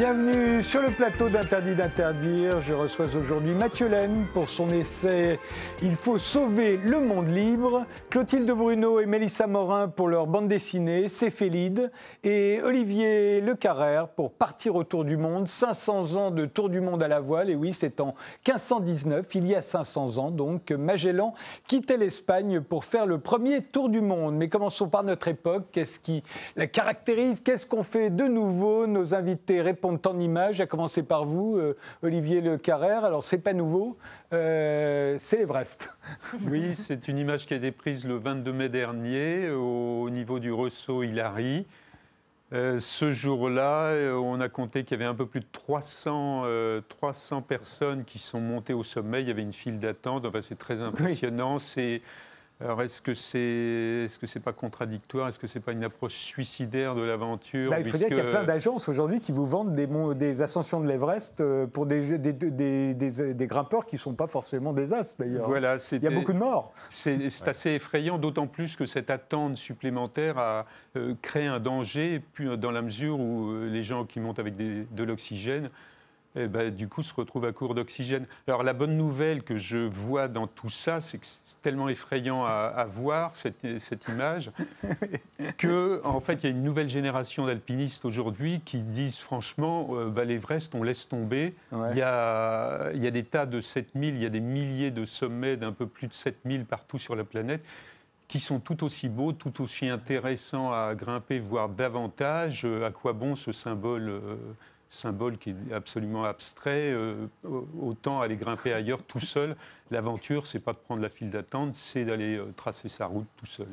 Bienvenue sur le plateau d'Interdit d'interdire. Je reçois aujourd'hui Mathieu Laine pour son essai Il faut sauver le monde libre, Clotilde Bruno et Mélissa Morin pour leur bande dessinée Céphélide et Olivier Le Carrère pour Partir autour du monde, 500 ans de tour du monde à la voile. Et oui, c'est en 1519, il y a 500 ans donc, Magellan quittait l'Espagne pour faire le premier tour du monde. Mais commençons par notre époque. Qu'est-ce qui la caractérise? Qu'est-ce qu'on fait de nouveau? Nos invités répondent tant d'images, à commencer par vous, euh, Olivier Le Carrère. Alors, c'est pas nouveau, euh, c'est l'Everest. Oui, c'est une image qui a été prise le 22 mai dernier au niveau du Ressaut Hilary. Euh, ce jour-là, on a compté qu'il y avait un peu plus de 300, 300 personnes qui sont montées au sommet. Il y avait une file d'attente. Enfin, c'est très impressionnant. C'est alors, est-ce que c'est est-ce que c'est pas contradictoire? Est-ce que c'est pas une approche suicidaire de l'aventure? Bah, Il faut dire qu'il y a plein d'agences aujourd'hui qui vous vendent des, des ascensions de l'Everest euh, pour des, des, des, des, grimpeurs qui ne sont pas forcément des as, d'ailleurs. Voilà, il y a beaucoup de morts. C'est assez effrayant, d'autant plus que cette attente supplémentaire a euh, créé un danger, dans la mesure où euh, les gens qui montent avec de l'oxygène eh ben, du coup, se retrouve à court d'oxygène. Alors, la bonne nouvelle que je vois dans tout ça, c'est que c'est tellement effrayant à, voir, cette, cette image, que, en fait, il y a une nouvelle génération d'alpinistes aujourd'hui qui disent franchement, euh, bah, l'Everest, on laisse tomber. Il, y a, il y a des tas de 7000, il y a des milliers de sommets d'un peu plus de 7000 partout sur la planète qui sont tout aussi beaux, tout aussi intéressants à grimper, voire davantage. Euh, à quoi bon ce symbole euh, symbole qui est absolument abstrait, euh, autant aller grimper ailleurs tout seul. L'aventure, c'est pas de prendre la file d'attente, c'est d'aller euh, tracer sa route tout seul.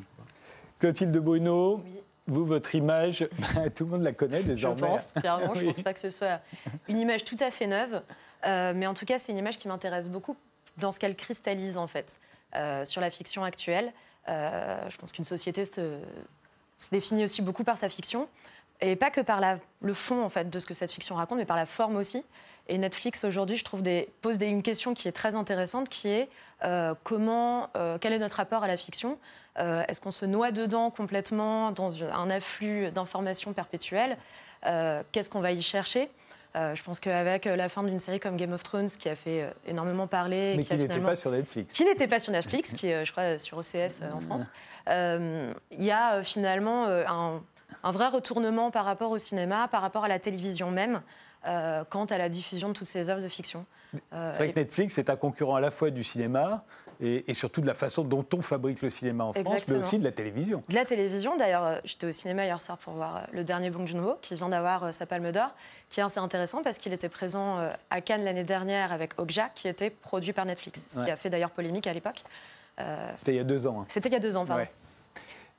Clotilde Bruno, vous, votre image, tout le monde la connaît désormais. Je pense, clairement, je ne pense pas que ce soit une image tout à fait neuve, euh, mais en tout cas, c'est une image qui m'intéresse beaucoup dans ce qu'elle cristallise en fait sur la fiction actuelle. je pense qu'une société se, se définit aussi beaucoup par sa fiction. Et pas que par le fond en fait, de ce que cette fiction raconte, mais par la forme aussi. Et Netflix aujourd'hui, je trouve, des, pose une question qui est très intéressante, qui est euh, comment, euh, quel est notre rapport à la fiction? Euh, Est-ce qu'on se noie dedans complètement dans un afflux d'informations perpétuelles? Qu'est-ce qu'on va y chercher? Je pense qu'avec la fin d'une série comme Game of Thrones, qui a fait énormément parler, mais qui, n'était pas sur Netflix, qui n'était pas sur Netflix, qui est, je crois, sur OCS en France, il y a finalement un un vrai retournement par rapport au cinéma, par rapport à la télévision même, euh, quant à la diffusion de toutes ces œuvres de fiction. Euh, c'est vrai que Netflix est un concurrent à la fois du cinéma et, surtout de la façon dont on fabrique le cinéma en France, mais aussi de la télévision. De la télévision, d'ailleurs, euh, j'étais au cinéma hier soir pour voir le dernier Bong Joon-ho, qui vient d'avoir sa Palme d'Or, qui est assez intéressant parce qu'il était présent à Cannes l'année dernière avec Okja, qui était produit par Netflix, ce qui a fait d'ailleurs polémique à l'époque. C'était il y a deux ans. Hein. C'était il y a deux ans, pardon.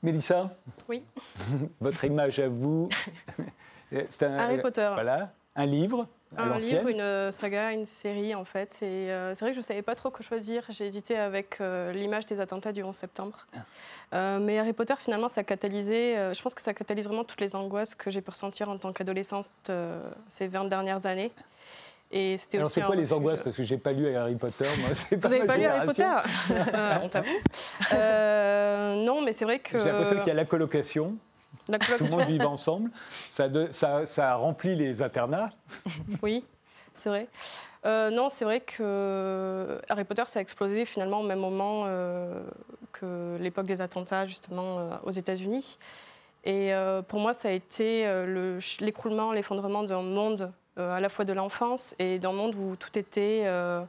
Mélissa Oui. Votre image à vous C'est un, Harry Potter. Voilà, un livre un livre, une saga, une série en fait. Euh, c'est vrai que je ne savais pas trop quoi choisir. J'ai hésité avec euh, l'image des attentats du 11 septembre. Euh, mais Harry Potter, finalement, ça a catalysé, je pense que ça catalyse vraiment toutes les angoisses que j'ai pu ressentir en tant qu'adolescente ces 20 20 années. Et c'était Alors c'est quoi les angoisses? Parce que j'ai pas lu Harry Potter. Moi, Vous n'avez pas lu Harry Potter? Euh, On t'avoue. Euh, non, mais c'est vrai que. J'ai l'impression qu'il y a la colocation. La colocation. Tout le monde vit ensemble. Ça, ça, ça remplit les internats. Oui, c'est vrai. Euh, non, c'est vrai que Harry Potter, ça a explosé finalement au même moment que l'époque des attentats, justement, aux États-Unis. Et pour moi, ça a été l'écroulement, l'effondrement d'un monde à la fois de l'enfance et d'un monde où tout était euh,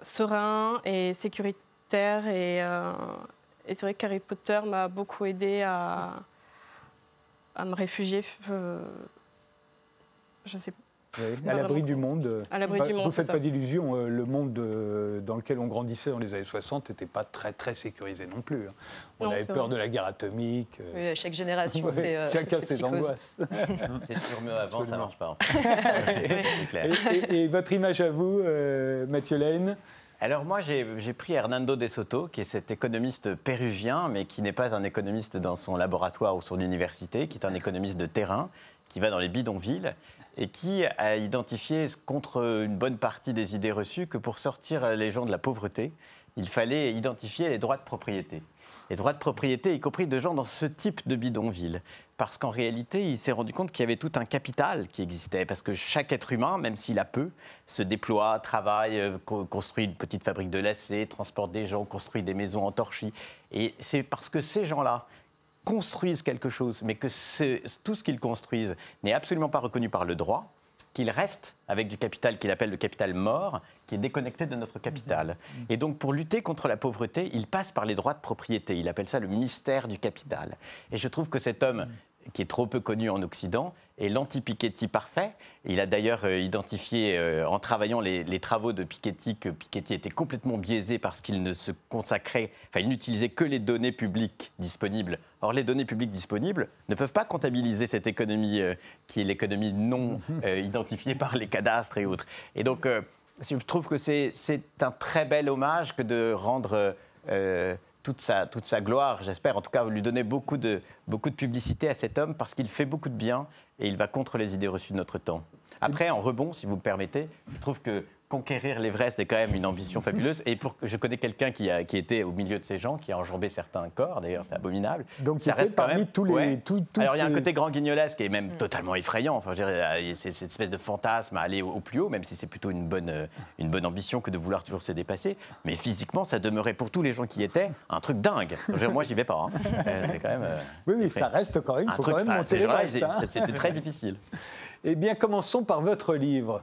serein et sécuritaire. Et, euh, c'est vrai qu'Harry Potter m'a beaucoup aidé à, à me réfugier. je sais à l'abri du monde. À l'abri du monde. Vous ne faites pas d'illusions, euh, le monde euh, dans lequel on grandissait dans les années 60 n'était pas très très sécurisé non plus. Hein. On avait peur de la guerre atomique. Euh. Oui, chaque génération, c'est. Chacun ses angoisses. c'est toujours mieux avant, ça ne marche pas. et, votre image à vous, Mathieu Lane? Alors moi, j'ai pris Hernando de Soto, qui est cet économiste péruvien, mais qui n'est pas un économiste dans son laboratoire ou son université, qui est un économiste de terrain, qui va dans les bidonvilles et qui a identifié contre une bonne partie des idées reçues que pour sortir les gens de la pauvreté, il fallait identifier les droits de propriété. Les droits de propriété, y compris de gens dans ce type de bidonville. Parce qu'en réalité, il s'est rendu compte qu'il y avait tout un capital qui existait. Parce que chaque être humain, même s'il a peu, se déploie, travaille, euh, construit une petite fabrique de lacets, transporte des gens, construit des maisons en torchis. Et c'est parce que ces gens-là construisent quelque chose, mais que tout ce qu'ils construisent n'est absolument pas reconnu par le droit, qu'il reste avec du capital qu'il appelle le capital mort, qui est déconnecté de notre capital. Et donc, pour lutter contre la pauvreté, il passe par les droits de propriété. Il appelle ça le mystère du capital. Et je trouve que cet homme, qui est trop peu connu en Occident, est l'anti-Piketty parfait. Il a d'ailleurs euh, identifié, euh, en travaillant les, travaux de Piketty, que Piketty était complètement biaisé parce qu'il ne se consacrait, enfin, il n'utilisait que les données publiques disponibles. Or, les données publiques disponibles ne peuvent pas comptabiliser cette économie euh, qui est l'économie non identifiée par les cadastres et autres. Et donc, je trouve que c'est un très bel hommage que de rendre toute sa, toute sa gloire, j'espère, en tout cas, lui donner beaucoup de, beaucoup de publicité à cet homme parce qu'il fait beaucoup de bien et il va contre les idées reçues de notre temps. Après, en rebond, si vous me permettez, je trouve que conquérir l'Everest est quand même une ambition fabuleuse. Et pour, je connais quelqu'un qui, a, qui était au milieu de ces gens, qui a enjambé certains corps, d'ailleurs, c'est abominable. Donc, ça reste parmi tous les. Alors, il y a un côté grand guignolesque qui est même totalement effrayant. Enfin, c'est cette espèce de fantasme à aller au, plus haut, même si c'est plutôt une bonne, une bonne ambition que de vouloir toujours se dépasser. Mais physiquement, ça demeurait pour tous les gens qui y étaient un truc dingue. Moi, j'y vais pas. Hein. Euh, c'est quand même. Euh, oui, oui, ça reste quand même. Il faut quand même monter l'Everest. Hein. C'était très difficile. Eh bien, commençons par votre livre.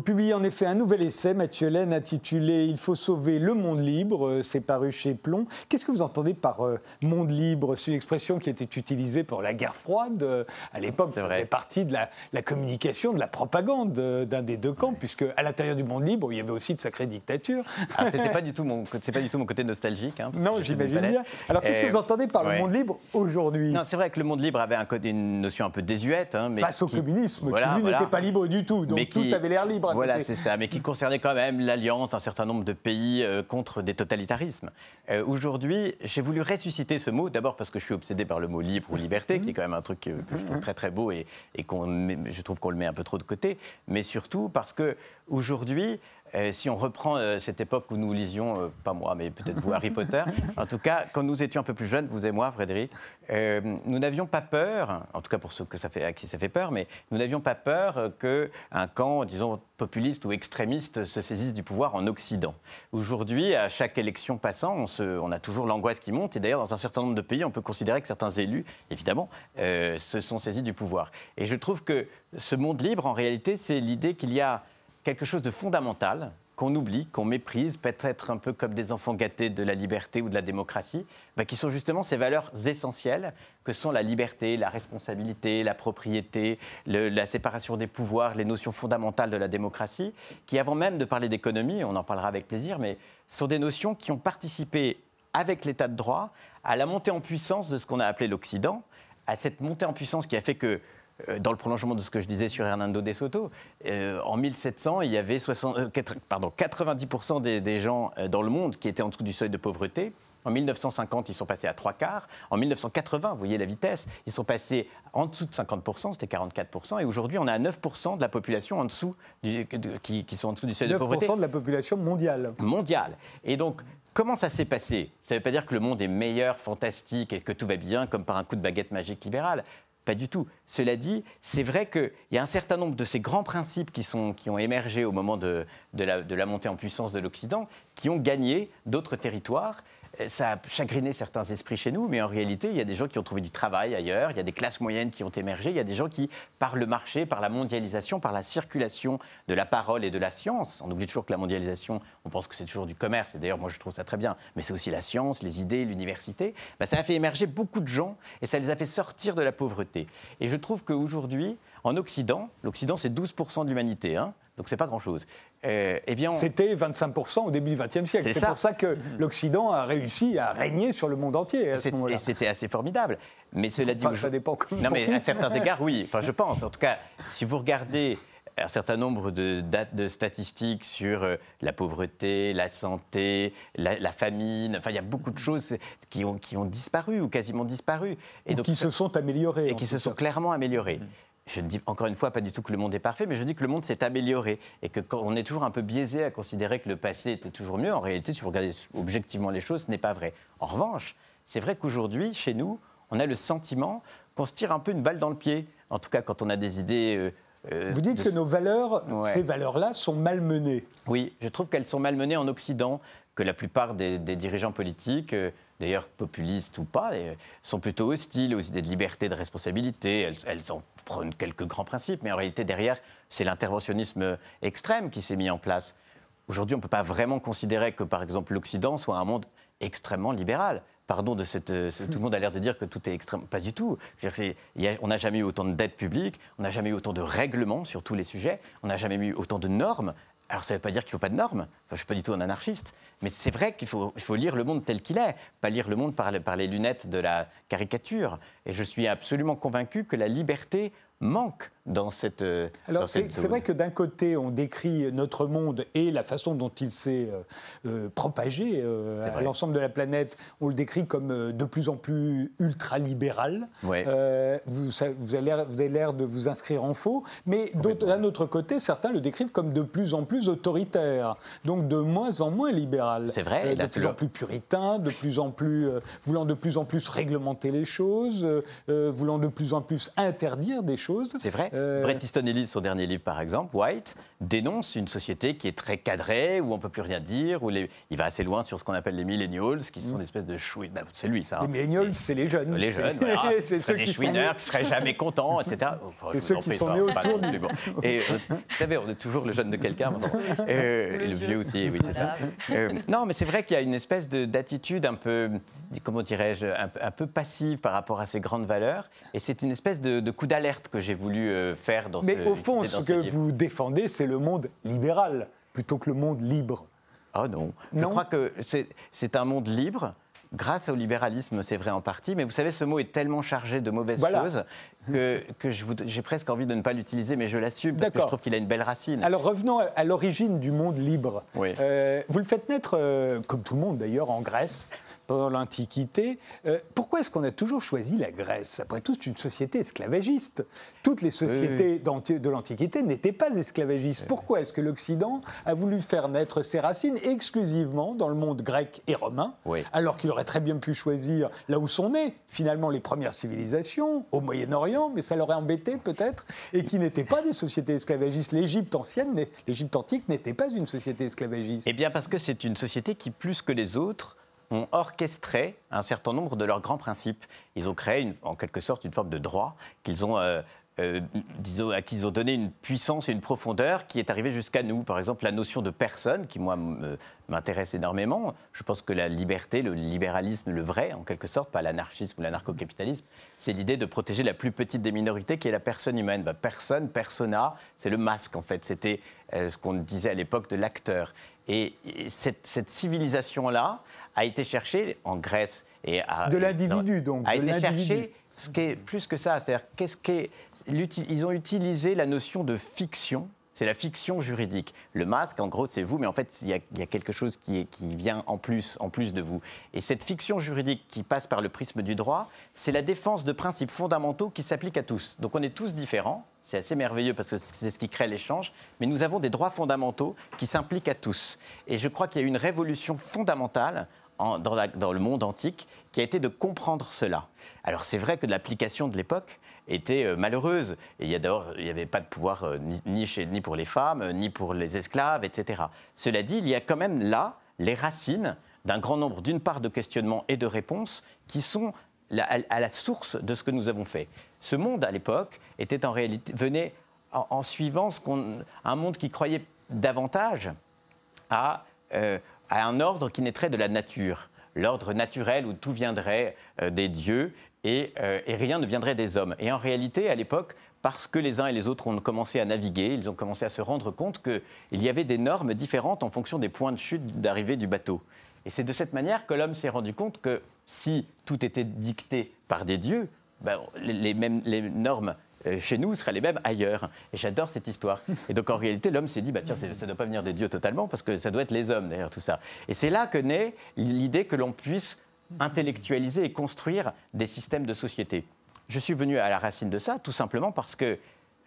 Vous publiez en effet un nouvel essai, Mathieu Laine, intitulé Il faut sauver le monde libre. Euh, c'est paru chez Plomb. Qu'est-ce que vous entendez par euh, monde libre C'est une expression qui était utilisée pour la guerre froide. Euh, à l'époque, ça faisait partie de la, communication, de la propagande d'un des deux camps, puisque à l'intérieur du monde libre, il y avait aussi de sacrées dictatures. Ah, c'était pas du tout mon, c'est pas du tout mon côté nostalgique. Hein, non, j'imagine bien. Alors, qu'est-ce que vous entendez par le monde libre aujourd'hui? Non, c'est vrai que le monde libre avait un, une notion un peu désuète. Hein, mais Face au communisme, qui lui n'était pas libre du tout. Donc tout avait l'air libre. Voilà, c'est ça, mais qui concernait quand même l'alliance d'un certain nombre de pays euh, contre des totalitarismes. Euh, aujourd'hui, j'ai voulu ressusciter ce mot, d'abord parce que je suis obsédé par le mot libre ou liberté, qui est quand même un truc que, je trouve très très beau et, et qu'on je trouve qu'on le met un peu trop de côté, mais surtout parce que aujourd'hui, euh, si on reprend euh, cette époque où nous lisions, euh, pas moi, mais peut-être vous, Harry Potter, en tout cas, quand nous étions un peu plus jeunes, vous et moi, Frédéric, nous n'avions pas peur, en tout cas pour ceux que ça fait, à qui ça fait peur, mais nous n'avions pas peur qu'un camp, disons, populiste ou extrémiste se saisisse du pouvoir en Occident. Aujourd'hui, à chaque élection passant, on, a toujours l'angoisse qui monte, et d'ailleurs, dans un certain nombre de pays, on peut considérer que certains élus, évidemment, se sont saisis du pouvoir. Et je trouve que ce monde libre, en réalité, c'est l'idée qu'il y a quelque chose de fondamental qu'on oublie, qu'on méprise, peut-être un peu comme des enfants gâtés de la liberté ou de la démocratie, bah, qui sont justement ces valeurs essentielles que sont la liberté, la responsabilité, la propriété, la séparation des pouvoirs, les notions fondamentales de la démocratie, qui avant même de parler d'économie, on en parlera avec plaisir, mais sont des notions qui ont participé avec l'état de droit à la montée en puissance de ce qu'on a appelé l'Occident, à cette montée en puissance qui a fait que dans le prolongement de ce que je disais sur Hernando de Soto, euh, en 1700, il y avait 60, 90% euh, des, des, gens dans le monde qui étaient en dessous du seuil de pauvreté. En 1950, ils sont passés à trois quarts. En 1980, vous voyez la vitesse, ils sont passés en dessous de 50%, c'était 44%. Et aujourd'hui, on a 9% de la population en dessous du, qui, qui, sont en dessous du seuil de pauvreté. 9% de la population mondiale. Mondiale. Et donc, comment ça s'est passé? Ça ne veut pas dire que le monde est meilleur, fantastique et que tout va bien comme par un coup de baguette magique libérale. Pas du tout. Cela dit, c'est vrai qu'il y a un certain nombre de ces grands principes qui, sont, qui ont émergé au moment de, de, la, de la montée en puissance de l'Occident, qui ont gagné d'autres territoires ça a chagriné certains esprits chez nous, mais en réalité, il y a des gens qui ont trouvé du travail ailleurs, il y a des classes moyennes qui ont émergé, il y a des gens qui, par le marché, par la mondialisation, par la circulation de la parole et de la science, on oublie toujours que la mondialisation, on pense que c'est toujours du commerce, et d'ailleurs, moi, je trouve ça très bien, mais c'est aussi la science, les idées, l'université, bah, ça a fait émerger beaucoup de gens et ça les a fait sortir de la pauvreté. Et je trouve qu'aujourd'hui, en Occident, l'Occident, c'est 12% de l'humanité, hein, donc c'est pas grand-chose. Euh, eh bien, C'était 25% au début du XXe siècle. C'est pour ça que l'Occident a réussi à régner sur le monde entier à ce moment-là. Et c'était assez formidable. Mais cela dit, ça dépend. Non, mais à certains égards, oui. Enfin, je pense. En tout cas, si vous regardez un certain nombre de, dates, de statistiques sur euh, la pauvreté, la santé, la, famine. Enfin, il y a beaucoup de choses qui ont, qui ont disparu ou quasiment disparu. Et donc, qui se sont améliorées. Et qui se sont clairement améliorées. Mm. Je ne dis encore une fois pas du tout que le monde est parfait, mais je dis que le monde s'est amélioré et que quand on est toujours un peu biaisé à considérer que le passé était toujours mieux. En réalité, si vous regardez objectivement les choses, ce n'est pas vrai. En revanche, c'est vrai qu'aujourd'hui, chez nous, on a le sentiment qu'on se tire un peu une balle dans le pied. En tout cas, quand on a des idées euh, euh, Vous dites que nos valeurs, ces valeurs-là, sont malmenées. Oui, je trouve qu'elles sont malmenées en Occident, que la plupart des, dirigeants politiques, euh, d'ailleurs populistes ou pas, sont plutôt hostiles aux idées de liberté, de responsabilité. Elles, elles en prennent quelques grands principes, mais en réalité, derrière, c'est l'interventionnisme extrême qui s'est mis en place. Aujourd'hui, on ne peut pas vraiment considérer que, par exemple, l'Occident soit un monde extrêmement libéral pardon de cette. Euh, tout le monde a l'air de dire que tout est extrême. Pas du tout. on n'a jamais eu autant de dettes publiques, on n'a jamais eu autant de règlements sur tous les sujets, on n'a jamais eu autant de normes. Alors ça ne veut pas dire qu'il ne faut pas de normes. je ne suis pas du tout un anarchiste. Mais c'est vrai qu'il faut, lire le monde tel qu'il est, pas lire le monde par les lunettes de la caricature. Et je suis absolument convaincu que la liberté manque dans cette. Euh, Alors c'est vrai que d'un côté, on décrit notre monde et la façon dont il s'est euh, euh, propagé à l'ensemble de la planète, on le décrit comme de plus en plus ultra-libéral. vous, vous, avez l'air de vous inscrire en faux, mais d'un autre côté, certains le décrivent comme de plus en plus autoritaire, donc de moins en moins libéral. C'est vrai. de plus en plus puritain, de plus en plus voulant de plus en plus réglementer les choses, voulant de plus en plus interdire des choses. C'est vrai. Euh... Bret Easton Ellis, son dernier livre par exemple, White, dénonce une société qui est très cadrée, où on ne peut plus rien dire, où il va assez loin sur ce qu'on appelle les millennials, qui sont mm. des espèces de chouines. Ben, c'est lui, ça. Hein. Les millennials, c'est les jeunes. Les jeunes, voilà. c'est ceux qui chouineurs, qui seraient jamais contents, etc. c'est ceux qui sont nés autour du... Bon. Et euh, vous savez, on est toujours le jeune de quelqu'un. Euh, et le vieux aussi, oui, c'est ça. Euh, non, mais c'est vrai qu'il y a une espèce d'attitude un peu, comment dirais-je, un, peu passive par rapport à ces grandes valeurs. Et c'est une espèce de, de coup d'alerte que j'ai voulu faire dans Mais au fond, ce que vous défendez, c'est le monde libéral plutôt que le monde libre. Ah non. non. Je crois que c'est un monde libre. Grâce au libéralisme, c'est vrai en partie, mais vous savez, ce mot est tellement chargé de mauvaises choses que, que j'ai presque envie de ne pas l'utiliser, mais je l'assume parce que je trouve qu'il a une belle racine. Alors revenons à, l'origine du monde libre. Oui. Euh, vous le faites naître, euh, comme tout le monde d'ailleurs, en Grèce pendant l'Antiquité. Euh, pourquoi est-ce qu'on a toujours choisi la Grèce? Après tout, c'est une société esclavagiste. Toutes les sociétés de l'Antiquité n'étaient pas esclavagistes. Pourquoi est-ce que l'Occident a voulu faire naître ses racines exclusivement dans le monde grec et romain, alors qu'il aurait très bien pu choisir là où sont nées finalement les premières civilisations, au Moyen-Orient, mais ça l'aurait embêté peut-être, et qui n'étaient pas des sociétés esclavagistes. L'Égypte ancienne, l'Égypte antique n'était pas une société esclavagiste. Eh bien parce que c'est une société qui, plus que les autres, ont orchestré un certain nombre de leurs grands principes. Ils ont créé en quelque sorte une forme de droit qu'ils ont euh, euh, à qui ils ont donné une puissance et une profondeur qui est arrivée jusqu'à nous. Par exemple, la notion de personne, qui moi m'intéresse énormément. Je pense que la liberté, le libéralisme, le vrai, en quelque sorte, pas l'anarchisme ou l'anarcho-capitalisme, c'est l'idée de protéger la plus petite des minorités, qui est la personne humaine. Bah, personne, persona, c'est le masque, en fait. C'était euh, ce qu'on disait à l'époque de l'acteur. Et, cette civilisation-là, a été cherché en Grèce et à, de l'individu donc a été cherché ce qui est plus que ça, c'est-à-dire qu'est-ce qu'est ils ont utilisé la notion de fiction. C'est la fiction juridique. Le masque, en gros, c'est vous, mais en fait, il y, a, quelque chose qui, est, qui vient en plus, en plus de vous. Et cette fiction juridique qui passe par le prisme du droit, c'est la défense de principes fondamentaux qui s'appliquent à tous. Donc on est tous différents, c'est assez merveilleux parce que c'est ce qui crée l'échange. Mais nous avons des droits fondamentaux qui s'impliquent à tous. Et je crois qu'il y a eu une révolution fondamentale dans, le monde antique qui a été de comprendre cela. Alors c'est vrai que l'application de l'époque était euh, malheureuse. Et il n'y avait pas de pouvoir euh, ni, chez, ni pour les femmes, ni pour les esclaves, etc. Cela dit, il y a quand même là les racines d'un grand nombre, d'une part, de questionnements et de réponses qui sont à, la source de ce que nous avons fait. Ce monde, à l'époque, était en réalité, venait en, suivant ce un monde qui croyait davantage à euh, à un ordre qui naîtrait de la nature, l'ordre naturel où tout viendrait euh, des dieux euh, et, rien ne viendrait des hommes. Et en réalité, à l'époque, parce que les uns et les autres ont commencé à naviguer, ils ont commencé à se rendre compte qu'il y avait des normes différentes en fonction des points de chute d'arrivée du bateau. Et c'est de cette manière que l'homme s'est rendu compte que si tout était dicté par des dieux, ben, les, mêmes les normes chez nous seraient les mêmes ailleurs. Et j'adore cette histoire. Et donc en réalité, l'homme s'est dit, bah, tiens, ça ne doit pas venir des dieux totalement, parce que ça doit être les hommes derrière tout ça. Et c'est là que naît l'idée que l'on puisse intellectualiser et construire des systèmes de société. Je suis venu à la racine de ça, tout simplement parce que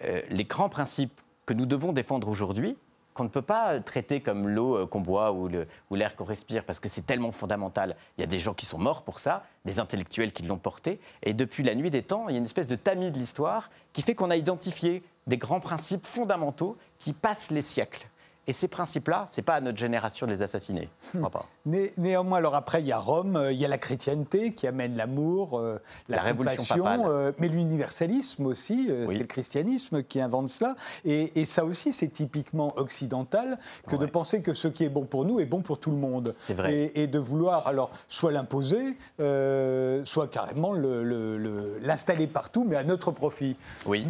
euh, les grands principes que nous devons défendre aujourd'hui, qu'on ne peut pas traiter comme l'eau euh, qu'on boit ou l'air qu'on respire, parce que c'est tellement fondamental. Il y a des gens qui sont morts pour ça, des intellectuels qui l'ont porté. Et depuis la nuit des temps, il y a une espèce de tamis de l'histoire qui fait qu'on a identifié des grands principes fondamentaux qui passent les siècles. Et ces principes-là, c'est pas à notre génération de les assassiner. Je crois pas. néanmoins, alors après, il y a Rome, euh, il y a la chrétienté qui amène l'amour, euh, la, révolution euh, mais l'universalisme aussi, c'est le christianisme qui invente cela. Et, ça aussi, c'est typiquement occidental que de penser que ce qui est bon pour nous est bon pour tout le monde. C'est vrai. Et, de vouloir alors soit l'imposer, soit carrément l'installer partout, mais à notre profit. Oui.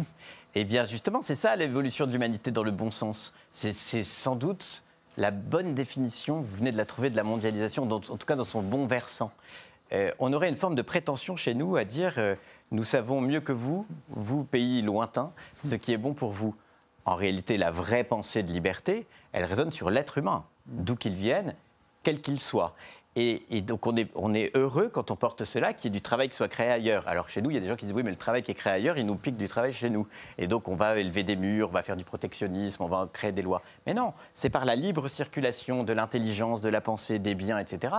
Eh bien, justement, c'est ça l'évolution de l'humanité dans le bon sens. C'est sans doute la bonne définition, vous venez de la trouver, de la mondialisation, en tout cas dans son bon versant. Euh, on aurait une forme de prétention chez nous à dire euh, nous savons mieux que vous, vous, pays lointain, ce qui est bon pour vous. En réalité, la vraie pensée de liberté, elle résonne sur l'être humain, d'où qu'il vienne, quel qu'il soit. Et, donc on est, heureux quand on porte cela, qu'il y ait du travail qui soit créé ailleurs. Alors chez nous, il y a des gens qui disent oui, mais le travail qui est créé ailleurs, il nous pique du travail chez nous. Et donc on va élever des murs, on va faire du protectionnisme, on va créer des lois. Mais non, c'est par la libre circulation de l'intelligence, de la pensée, des biens, etc.,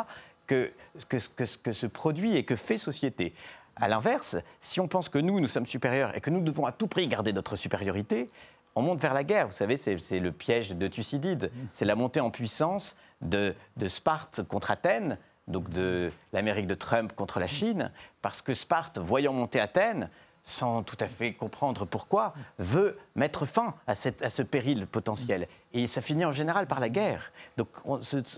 que, que, que, que se produit et que fait société. À l'inverse, si on pense que nous, nous sommes supérieurs et que nous devons à tout prix garder notre supériorité, on monte vers la guerre. Vous savez, c'est le piège de Thucydide. C'est la montée en puissance de, Sparte contre Athènes, donc de l'Amérique de Trump contre la Chine, parce que Sparte, voyant monter Athènes, sans tout à fait comprendre pourquoi, veut mettre fin à, ce péril potentiel. Et ça finit en général par la guerre. Donc,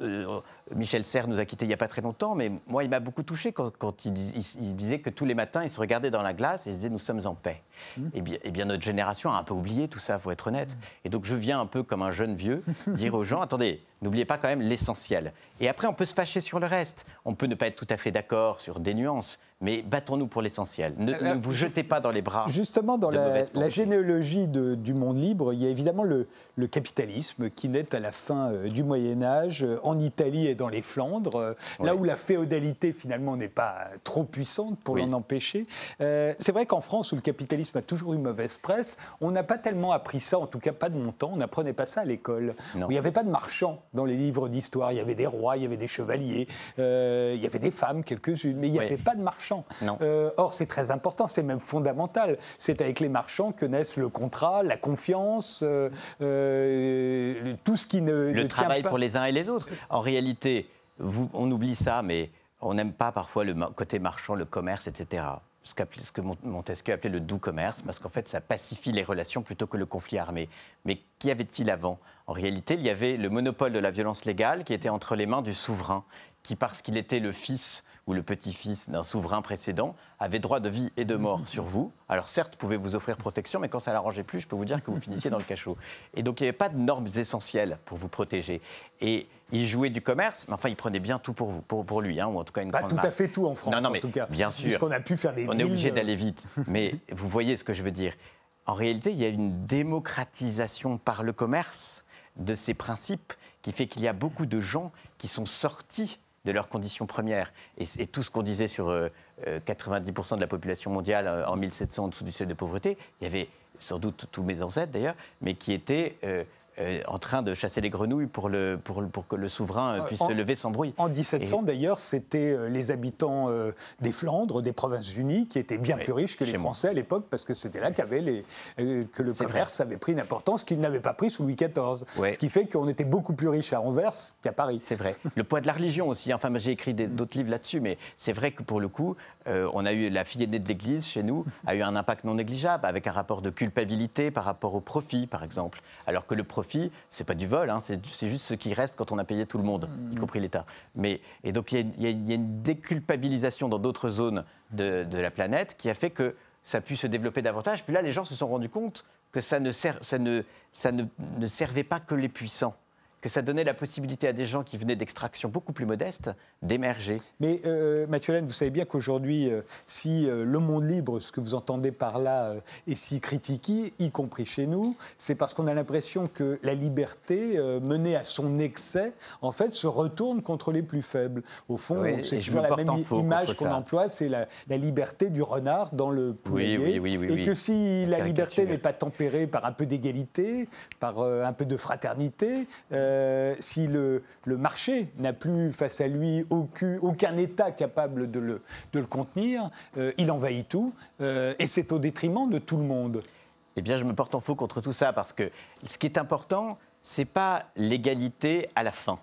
euh, Michel Serres nous a quittés il n'y a pas très longtemps, mais moi, il m'a beaucoup touché quand, il, disait que tous les matins, il se regardait dans la glace et il se disait Nous sommes en paix. Mmh. Et, bien, bien, notre génération a un peu oublié tout ça, faut être honnête. Et donc, je viens un peu comme un jeune vieux dire aux gens Attendez, n'oubliez pas quand même l'essentiel. Et après, on peut se fâcher sur le reste. On peut ne pas être tout à fait d'accord sur des nuances, mais battons-nous pour l'essentiel. Ne, euh, vous jetez pas dans les bras. Justement, dans la, généalogie du monde libre, il y a évidemment le, capitalisme qui naît à la fin euh, du Moyen Âge, euh, en Italie et dans les Flandres, là où la féodalité finalement n'est pas trop puissante pour l'en empêcher. C'est vrai qu'en France, où le capitalisme a toujours eu mauvaise presse, on n'a pas tellement appris ça, en tout cas pas de mon temps, on n'apprenait pas ça à l'école. Où il n'y avait pas de marchands dans les livres d'histoire, il y avait des rois, il y avait des chevaliers, il y avait des femmes, quelques-unes, mais il n'y avait pas de marchands. Euh, or, c'est très important, c'est même fondamental. C'est avec les marchands que naissent le contrat, la confiance, euh, euh, tout ce qui ne. Le travail pour les uns et les autres. En réalité, vous, on oublie ça, mais on n'aime pas parfois le côté marchand, le commerce, etc ce, ce que Montesquieu appelait le doux commerce, parce qu'en fait, ça pacifie les relations plutôt que le conflit armé. Mais qu'y avait-il avant? En réalité, il y avait le monopole de la violence légale qui était entre les mains du souverain, qui, parce qu'il était le fils ou le petit-fils d'un souverain précédent, avait droit de vie et de mort sur vous. Alors certes, pouvez vous offrir protection, mais quand ça l'arrangeait plus, je peux vous dire que vous finissiez dans le cachot. Et donc il n'y avait pas de normes essentielles pour vous protéger. Et il jouait du commerce, mais enfin il prenait bien tout pour vous, pour, pour lui, hein, ou en tout cas une pas grande tout à fait tout en France, non, non, mais en tout cas. Bien sûr. Puisqu'on a pu faire des On est obligé d'aller vite. mais vous voyez ce que je veux dire. En réalité, il y a une démocratisation par le commerce de ces principes qui fait qu'il y a beaucoup de gens qui sont sortis de leurs conditions premières. Et, tout ce qu'on disait sur 90% euh, euh, de la population mondiale euh, en 1700 en dessous du seuil de pauvreté, il y avait sans doute tous mes ancêtres d'ailleurs, mais qui étaient euh, en train de chasser les grenouilles pour, le, pour, pour que le souverain euh, puisse se lever sans bruit. En 1700, d'ailleurs, c'était euh, les habitants des Flandres, des Provinces-Unies, qui étaient bien plus riches que les Français à l'époque, parce que c'était là les, que le commerce avait pris une importance qu'il n'avait pas pris sous Louis XIV. Ce qui fait qu'on était beaucoup plus riches à Anvers qu'à Paris. C'est vrai. le poids de la religion aussi. Enfin, j'ai écrit d'autres livres là-dessus, mais c'est vrai que pour le coup, on a eu la fille aînée de l'Église chez nous a eu un impact non négligeable, avec un rapport de culpabilité par rapport au profit, par exemple. Alors que le profit c'est pas du vol, hein, c'est juste ce qui reste quand on a payé tout le monde, y mm. compris l'État. Mais et donc il y, a une déculpabilisation dans d'autres zones de, la planète qui a fait que ça a pu se développer davantage. Puis là, les gens se sont rendus compte que ça ne, ça ne, ça ne, ne servait pas que les puissants que ça donnait la possibilité à des gens qui venaient d'extraction beaucoup plus modeste d'émerger. Mais euh, Mathieu Laine, vous savez bien qu'aujourd'hui, euh, si euh, le monde libre, ce que vous entendez par là, euh, est si critiqué, y compris chez nous, c'est parce qu'on a l'impression que la liberté, menée à son excès, en fait, se retourne contre les plus faibles. Au fond, Oui, c'est toujours la même image qu'on emploie, c'est la, la liberté du renard dans le poulailler. oui, oui, oui, et que si la liberté n'est pas tempérée par un peu d'égalité, par un peu de fraternité, euh, si le, marché n'a plus face à lui aucun, État capable de le, de le contenir, euh, il envahit tout, euh, et c'est au détriment de tout le monde. Eh bien, je me porte en faux contre tout ça parce que ce qui est important, c'est pas l'égalité à la fin.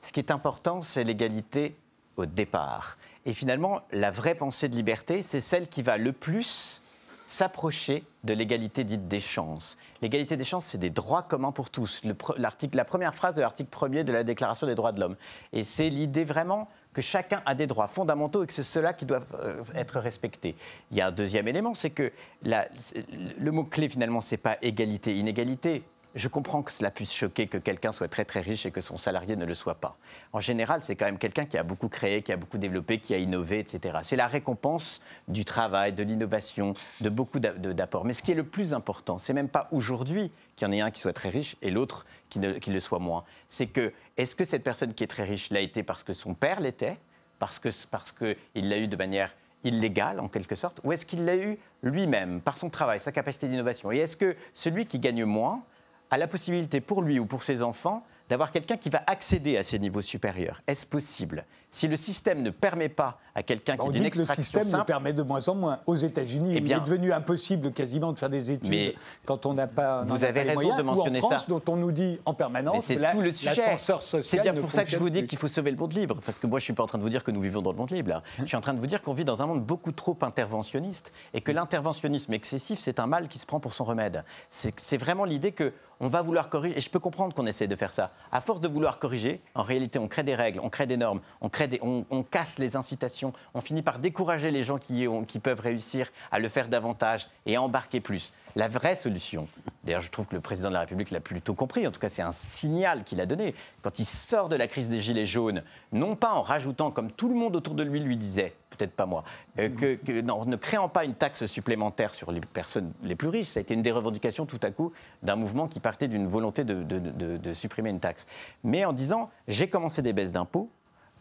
Ce qui est important, c'est l'égalité au départ. Et finalement, la vraie pensée de liberté, c'est celle qui va le plus s'approcher de l'égalité dite des chances. L'égalité des chances, c'est des droits communs pour tous. La première phrase de l'article 1er de la Déclaration des droits de l'homme. Et c'est l'idée vraiment que chacun a des droits fondamentaux et que c'est ceux-là qui doivent euh, être respectés. Il y a un deuxième élément, c'est que le mot-clé finalement, c'est pas égalité, inégalité. Je comprends que cela puisse choquer que quelqu'un soit très très riche et que son salarié ne le soit pas. En général, c'est quand même quelqu'un qui a beaucoup créé, qui a beaucoup développé, qui a innové, etc. C'est la récompense du travail, de l'innovation, de beaucoup d'apports. Mais ce qui est le plus important, c'est même pas aujourd'hui qu'il y en ait un qui soit très riche et l'autre qui, qui le soit moins. C'est que est-ce que cette personne qui est très riche l'a été parce que son père l'était, parce que parce que l'a eu de manière illégale en quelque sorte, ou est-ce qu'il l'a eu lui-même par son travail, sa capacité d'innovation? Et est-ce que celui qui gagne moins a la possibilité pour lui ou pour ses enfants d'avoir quelqu'un qui va accéder à ces niveaux supérieurs. Est-ce possible? Si le système ne permet pas à quelqu'un qui On d'une dit que le extraction système le simple, permet de moins en moins. Aux États-Unis, Eh il est devenu impossible quasiment de faire des études Mais quand on n'a pas. vous avez pas raison moyens, de mentionner ou en France, ça. dont on nous dit en permanence c'est tout le sujet. C'est bien ne pour ça que je vous dis qu'il faut sauver le monde libre. Parce que moi, je ne suis pas en train de vous dire que nous vivons dans le monde libre. là. Je suis en train de vous dire qu'on vit dans un monde beaucoup trop interventionniste et que l'interventionnisme excessif, c'est un mal qui se prend pour son remède. C'est c'est vraiment l'idée que on va vouloir corriger. Et je peux comprendre qu'on essaie de faire ça. À force de vouloir corriger, en réalité, on crée des règles, on crée des normes, on, crée on, casse les incitations, on finit par décourager les gens qui, peuvent réussir à le faire davantage et à embarquer plus. La vraie solution, d'ailleurs, je trouve que le président de la République l'a plutôt compris, en tout cas, c'est un signal qu'il a donné. Quand il sort de la crise des Gilets jaunes, non pas en rajoutant, comme tout le monde autour de lui lui disait, peut-être pas moi, euh, que, ne créant pas une taxe supplémentaire sur les personnes les plus riches. Ça a été une des revendications tout à coup d'un mouvement qui partait d'une volonté de supprimer une taxe. Mais en disant, j'ai commencé des baisses d'impôts,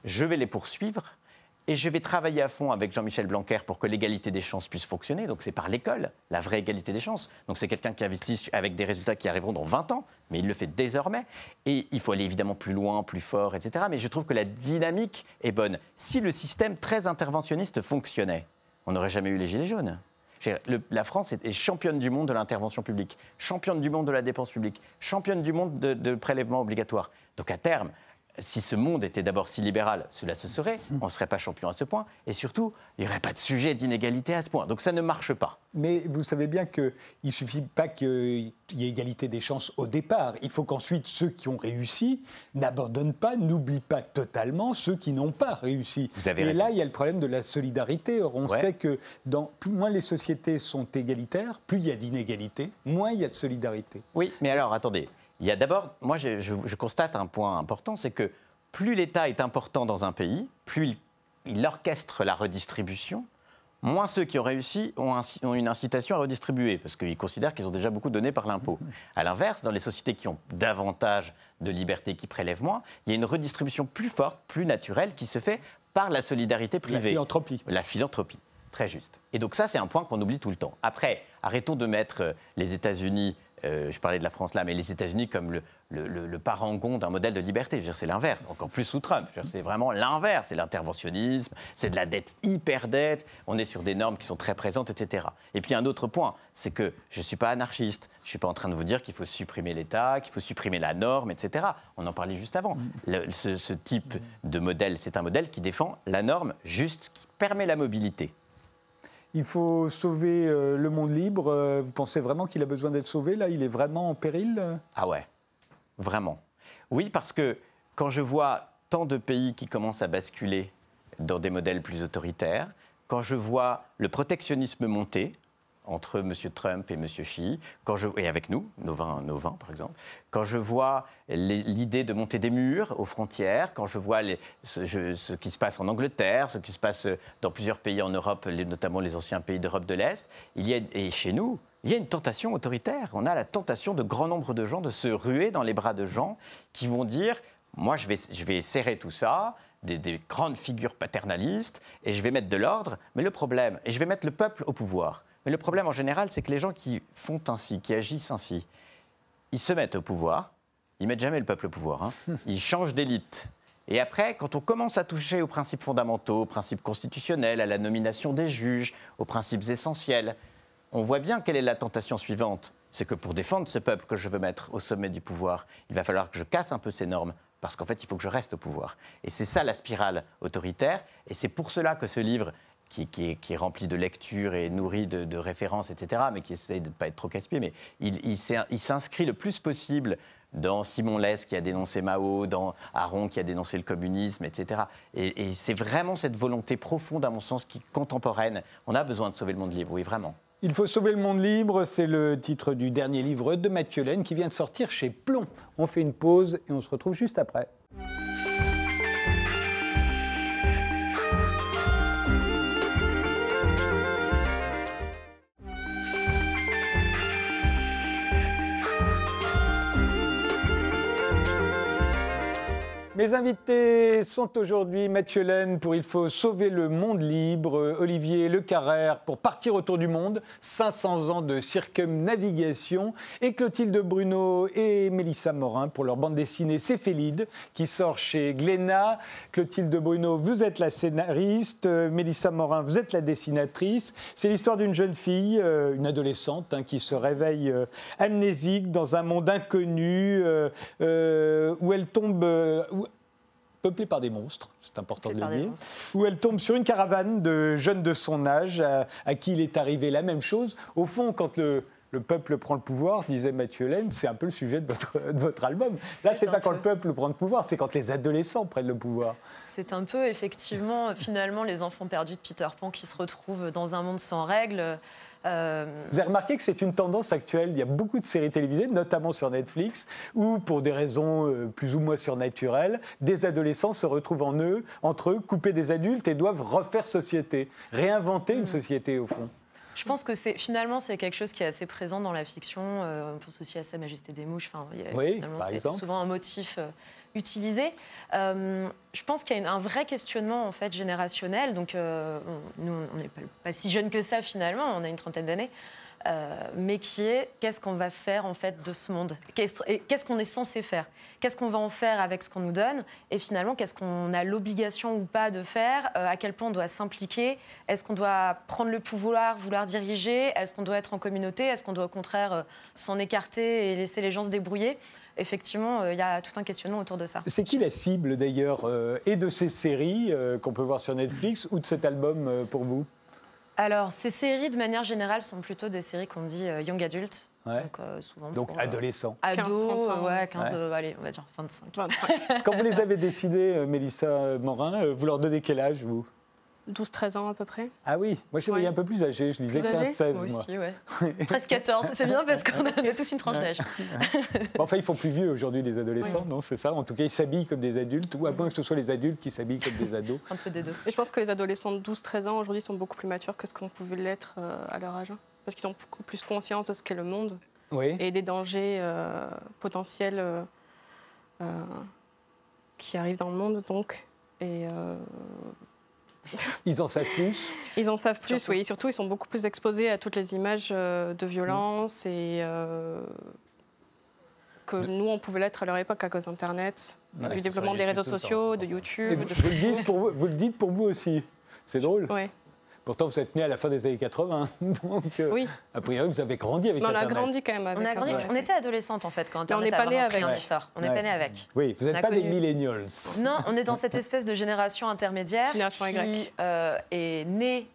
je vais les poursuivre. Et je vais travailler à fond avec Jean-Michel Blanquer pour que l'égalité des chances puisse fonctionner. Donc c'est par l'école, la vraie égalité des chances. Donc c'est quelqu'un qui investit avec des résultats qui arriveront dans 20 ans, mais il le fait désormais. Et il faut aller évidemment plus loin, plus fort, etc. Mais je trouve que la dynamique est bonne. Si le système très interventionniste fonctionnait, on n'aurait jamais eu les Gilets jaunes. La France est, est championne du monde de l'intervention publique, championne du monde de la dépense publique, championne du monde de, de prélèvements obligatoires. Donc à terme, si ce monde était d'abord si libéral, cela se serait, on ne serait pas champion à ce point, et surtout, il n'y aurait pas de sujet d'inégalité à ce point. Donc ça ne marche pas. Mais vous savez bien qu'il ne suffit pas qu'il y ait égalité des chances au départ. Il faut qu'ensuite ceux qui ont réussi n'abandonnent pas, n'oublient pas totalement ceux qui n'ont pas réussi. Vous avez Et raison. là, il y a le problème de la solidarité. Or, on Ouais. sait que dans, plus, moins les sociétés sont égalitaires, plus il y a d'inégalités, moins il y a de solidarité. Oui, mais alors attendez. Il y a d'abord, moi je, je- je constate un point important, c'est que plus l'État est important dans un pays, plus il, il orchestre la redistribution, moins ceux qui ont réussi ont, ont une incitation à redistribuer, parce qu'ils considèrent qu'ils ont déjà beaucoup donné par l'impôt. À l'inverse, dans les sociétés qui ont davantage de liberté, qui prélèvent moins, il y a une redistribution plus forte, plus naturelle, qui se fait par la solidarité La privée. philanthropie. La philanthropie, très juste. Et donc ça, c'est un point qu'on oublie tout le temps. Après, arrêtons de mettre euh, les États-Unis, euh, je parlais de la France là, mais les États-Unis comme le, parangon d'un modèle de liberté. C'est l'inverse, encore plus sous Trump. C'est vraiment l'inverse, c'est l'interventionnisme, c'est de la dette hyper-dette, on est sur des normes qui sont très présentes, etc. Et puis un autre point, c'est que je ne suis pas anarchiste, je ne suis pas en train de vous dire qu'il faut supprimer l'État, qu'il faut supprimer la norme, etc. On en parlait juste avant. Ce type de modèle, c'est un modèle qui défend la norme juste, qui permet la mobilité. Il faut sauver euh, le monde libre. Euh, vous pensez vraiment qu'il a besoin d'être sauvé Là, il est vraiment en péril? Ah ouais, vraiment. Oui, parce que quand je vois tant de pays qui commencent à basculer dans des modèles plus autoritaires, quand je vois le protectionnisme monter, entre M. Trump et M. Xi, quand je, et avec nous, nos vins, par exemple, quand je vois l'idée de monter des murs aux frontières, quand je vois ce, qui se passe en Angleterre, ce qui se passe dans plusieurs pays en Europe, notamment les anciens pays d'Europe de l'Est, et chez nous, il y a une tentation autoritaire. On a la tentation de grand nombre de gens de se ruer dans les bras de gens qui vont dire moi, je vais, je vais serrer tout ça, des, grandes figures paternalistes, et je vais mettre de l'ordre. Mais le problème, et je vais mettre le peuple au pouvoir. Mais le problème en général, c'est que les gens qui font ainsi, qui agissent ainsi, ils se mettent au pouvoir, ils mettent jamais le peuple au pouvoir, hein. ils changent d'élite. Et après, quand on commence à toucher aux principes fondamentaux, aux principes constitutionnels, à la nomination des juges, aux principes essentiels, on voit bien quelle est la tentation suivante. C'est que pour défendre ce peuple que je veux mettre au sommet du pouvoir, il va falloir que je casse un peu ces normes, parce qu'en fait, il faut que je reste au pouvoir. Et c'est ça la spirale autoritaire, et c'est pour cela que ce livre, qui, est, rempli de lectures et nourri de, références, etc., mais qui essaie de ne pas être trop casse-pied, mais il, s'inscrit le plus possible dans Simon Lès qui a dénoncé Mao, dans Aron qui a dénoncé le communisme, etc. Et, et c'est vraiment cette volonté profonde, à mon sens, qui contemporaine. On a besoin de sauver le monde libre, oui, vraiment. Il faut sauver le monde libre, c'est le titre du dernier livre de Mathieu Laine qui vient de sortir chez Plomb. On fait une pause et on se retrouve juste après. Mes invités sont aujourd'hui Mathieu Laine pour Il faut sauver le monde libre, Olivier Le Carrère pour Partir autour du monde, 500 ans de circumnavigation, et Clotilde Bruno et Mélissa Morin pour leur bande dessinée Céphélide qui sort chez Glénat. Clotilde Bruno, vous êtes la scénariste, Mélissa Morin, vous êtes la dessinatrice. C'est l'histoire d'une jeune fille, euh, une adolescente, hein, qui se réveille euh, amnésique dans un monde inconnu euh, où elle tombe peuplée par des monstres, c'est important de le dire, où elle tombe sur une caravane de jeunes de son âge à, qui il est arrivé la même chose. Au fond, quand le, peuple prend le pouvoir, disait Mathieu Laine, c'est un peu le sujet de votre, de votre album. Là, c'est pas quand le peuple prend le pouvoir, c'est quand les adolescents prennent le pouvoir. C'est un peu, effectivement, finalement, les enfants perdus de Peter Pan qui se retrouvent dans un monde sans règles. Euh, Vous avez remarqué que c'est une tendance actuelle. Il y a beaucoup de séries télévisées, notamment sur Netflix, où, pour des raisons euh, plus ou moins surnaturelles, des adolescents se retrouvent en eux, entre eux, coupés des adultes et doivent refaire société, réinventer une mm. société au fond. Je pense que c'est finalement c'est quelque chose qui est assez présent dans la fiction. Euh, on pense aussi à Sa Majesté des mouches. Enfin, oui, c'est souvent un motif utilisé. Euh, je pense qu'il y a un vrai questionnement en fait générationnel. Donc, euh, nous, on n'est pas, si jeunes que ça finalement, on a une trentaine d'années. Euh, mais qui est qu'est-ce qu'on va faire en fait de ce monde? Qu'est-ce qu'on est censé faire? Qu'est-ce qu'on va en faire avec ce qu'on nous donne? Et finalement, qu'est-ce qu'on a l'obligation ou pas de faire? À quel point on doit s'impliquer? Est-ce qu'on doit prendre le pouvoir, vouloir diriger? Est-ce qu'on doit être en communauté? Est-ce qu'on doit au contraire s'en écarter et laisser les gens se débrouiller? Effectivement, euh, il y a tout un questionnement autour de ça. C'est qui la cible d'ailleurs, euh, et de ces séries euh, qu'on peut voir sur Netflix ou de cet album pour vous? Alors, ces séries, de manière générale, sont plutôt des séries qu'on dit young adult. Donc, souvent donc adolescents. Ados, 15, ans. ouais, 15, allez, on va dire 25. 25. Quand vous les avez décidés, Mélissa Morin, vous leur donnez quel âge, vous? 12-13 ans à peu près. Ah oui, moi je suis un peu plus âgé, je lisais 15-16 moi. Aussi, ouais. 13-14, c'est bien parce qu'on a, tous une tranche d'âge. enfin, ils font plus vieux aujourd'hui les adolescents, non C'est ça En tout cas, ils s'habillent comme des adultes, ou à moins que ce soit les adultes qui s'habillent comme des ados. un peu des deux. Et je pense que les adolescents de 12-13 ans aujourd'hui sont beaucoup plus matures que ce qu'on pouvait l'être euh, à leur âge. Hein. parce qu'ils ont beaucoup plus conscience de ce qu'est le monde et des dangers euh, potentiels euh, qui arrivent dans le monde. Donc. Et ils en savent plus Ils en savent plus, oui. Surtout, ils sont beaucoup plus exposés à toutes les images euh, de violence et euh, que nous, on pouvait l'être à leur époque à cause d'Internet, du développement des réseaux sociaux, de YouTube. de vous, le dites pour vous, vous le dites pour vous aussi. C'est drôle. Oui. Pourtant, vous êtes né à la fin des années 80, donc euh, oui. a priori, vous avez grandi avec Internet. On a grandi quand même avec on, a grandi, on était adolescente en fait quand Internet on n'est pas né avec. On n'est pas né avec. Oui, vous n'êtes pas des millennials. Non, on est dans cette espèce de génération intermédiaire génération qui euh, est née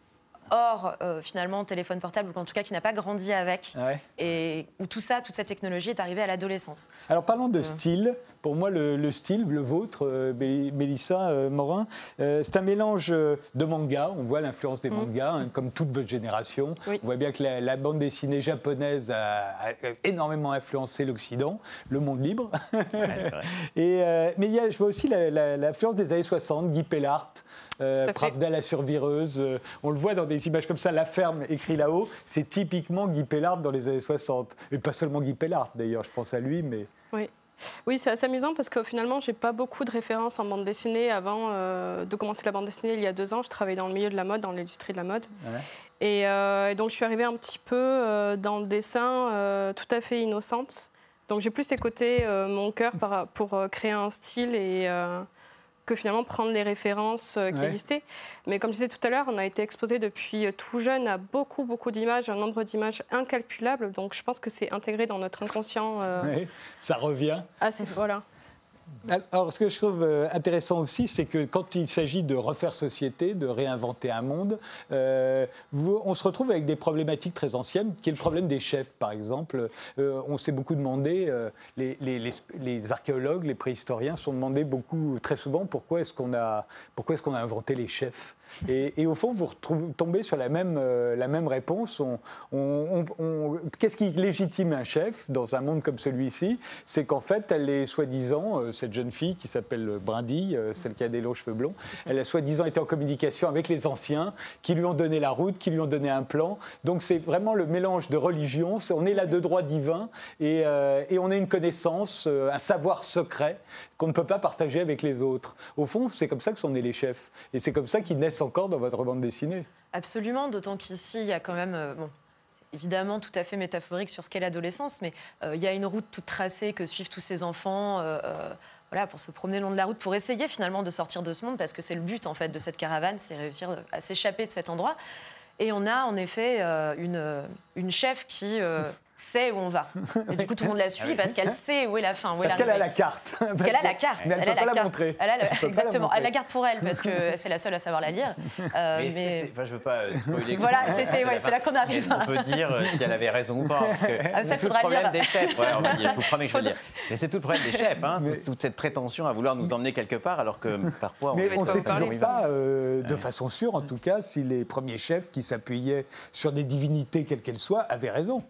hors euh, finalement téléphone portable, ou en tout cas qui n'a pas grandi avec, Ouais. et où tout ça, toute cette technologie est arrivée à l'adolescence. Alors parlons de style. Pour moi, le, le style, le vôtre, euh, Mélissa euh, Morin, euh, c'est un mélange euh, de manga. On voit l'influence des mangas, hein, comme toute votre génération. Oui. On voit bien que la, la bande dessinée japonaise a, a énormément influencé l'Occident, le monde libre. Ouais. Et, euh, mais il y a, je vois aussi l'influence des années 60, Guy Pellart, euh. Pravda la survireuse. euh, on le voit dans des images comme ça, La ferme écrit là-haut, c'est typiquement Guy Pellart dans les années 60. Et pas seulement Guy Pellart d'ailleurs, je pense à lui, mais. Oui. Oui, c'est assez amusant parce que finalement, j'ai pas beaucoup de références en bande dessinée. Avant euh, de commencer la bande dessinée il y a deux ans, je travaillais dans le milieu de la mode, dans l'industrie de la mode. Ouais. Et, euh, et donc, je suis arrivée un petit peu euh, dans le dessin tout à fait innocente. Donc, j'ai plus écouté mon cœur pour créer un style et que finalement prendre les références euh, qui Ouais. existaient. Mais comme je disais tout à l'heure, on a été exposé depuis euh, tout jeune à beaucoup, beaucoup d'images, un nombre d'images incalculable. Donc, je pense que c'est intégré dans notre inconscient. euh, Ouais, ça revient. assez, voilà. Alors, ce que je trouve euh, intéressant aussi, c'est que quand il s'agit de refaire société, de réinventer un monde, euh, on se retrouve avec des problématiques très anciennes, qui est le problème des chefs, par exemple. Euh, on s'est beaucoup demandé, les, archéologues, les préhistoriens sont demandés beaucoup, très souvent, pourquoi est-ce qu'on a, pourquoi est-ce qu'on a inventé les chefs? Et, au fond, vous tombez sur la même, euh, réponse. On- on- on- on- Qu'est-ce qui légitime un chef dans un monde comme celui-ci? C'est qu'en fait, elle est soi-disant, euh, cette jeune fille qui s'appelle Brindille, euh, celle qui a des longs cheveux blonds, elle a soi-disant été en communication avec les anciens qui lui ont donné la route, qui lui ont donné un plan. Donc c'est vraiment le mélange de religion. On est là de droit divin et, on a une connaissance, un savoir secret qu'on ne peut pas partager avec les autres. Au fond, c'est comme ça que sont nés les chefs. Et c'est comme ça qu'ils naissent encore dans votre bande dessinée. Absolument, d'autant qu'ici, il y a quand même. euh, bon, c'est évidemment tout à fait métaphorique sur ce qu'est l'adolescence, mais euh, il y a une route toute tracée que suivent tous ces enfants. euh, euh, voilà, pour se promener le long de la route, pour essayer finalement de sortir de ce monde, parce que c'est le but en fait de cette caravane, c'est réussir à s'échapper de cet endroit. Et on a en effet une, une chef qui sait où on va. Et du coup, tout le monde la suit parce qu'elle sait où est la fin, où est Parce qu'elle a la carte. Parce qu'elle a la carte. Mais elle ne a peut pas la carte. montrer. Elle a le- Elle pas la exactement. elle la garde pour elle parce que c'est la seule à savoir la lire. Euh, Mais enfin, je veux pas euh, spoiler. Voilà, c'est- c'est- ouais, c'est là qu'on arrive. Qu'on peut dire euh, si elle avait raison ou pas parce que Ah, ça, c'est tout le faudra problème lire. des chefs. Ouais, on va dire, je vous promets que je Faudra- dire. Mais c'est tout le problème des chefs, hein, toute, toute cette prétention à vouloir nous emmener quelque part, alors que parfois on pas ne sait on toujours pas, euh, de façon sûre en tout cas, si les premiers chefs qui s'appuyaient sur des divinités quelles qu'elles soient avaient raison.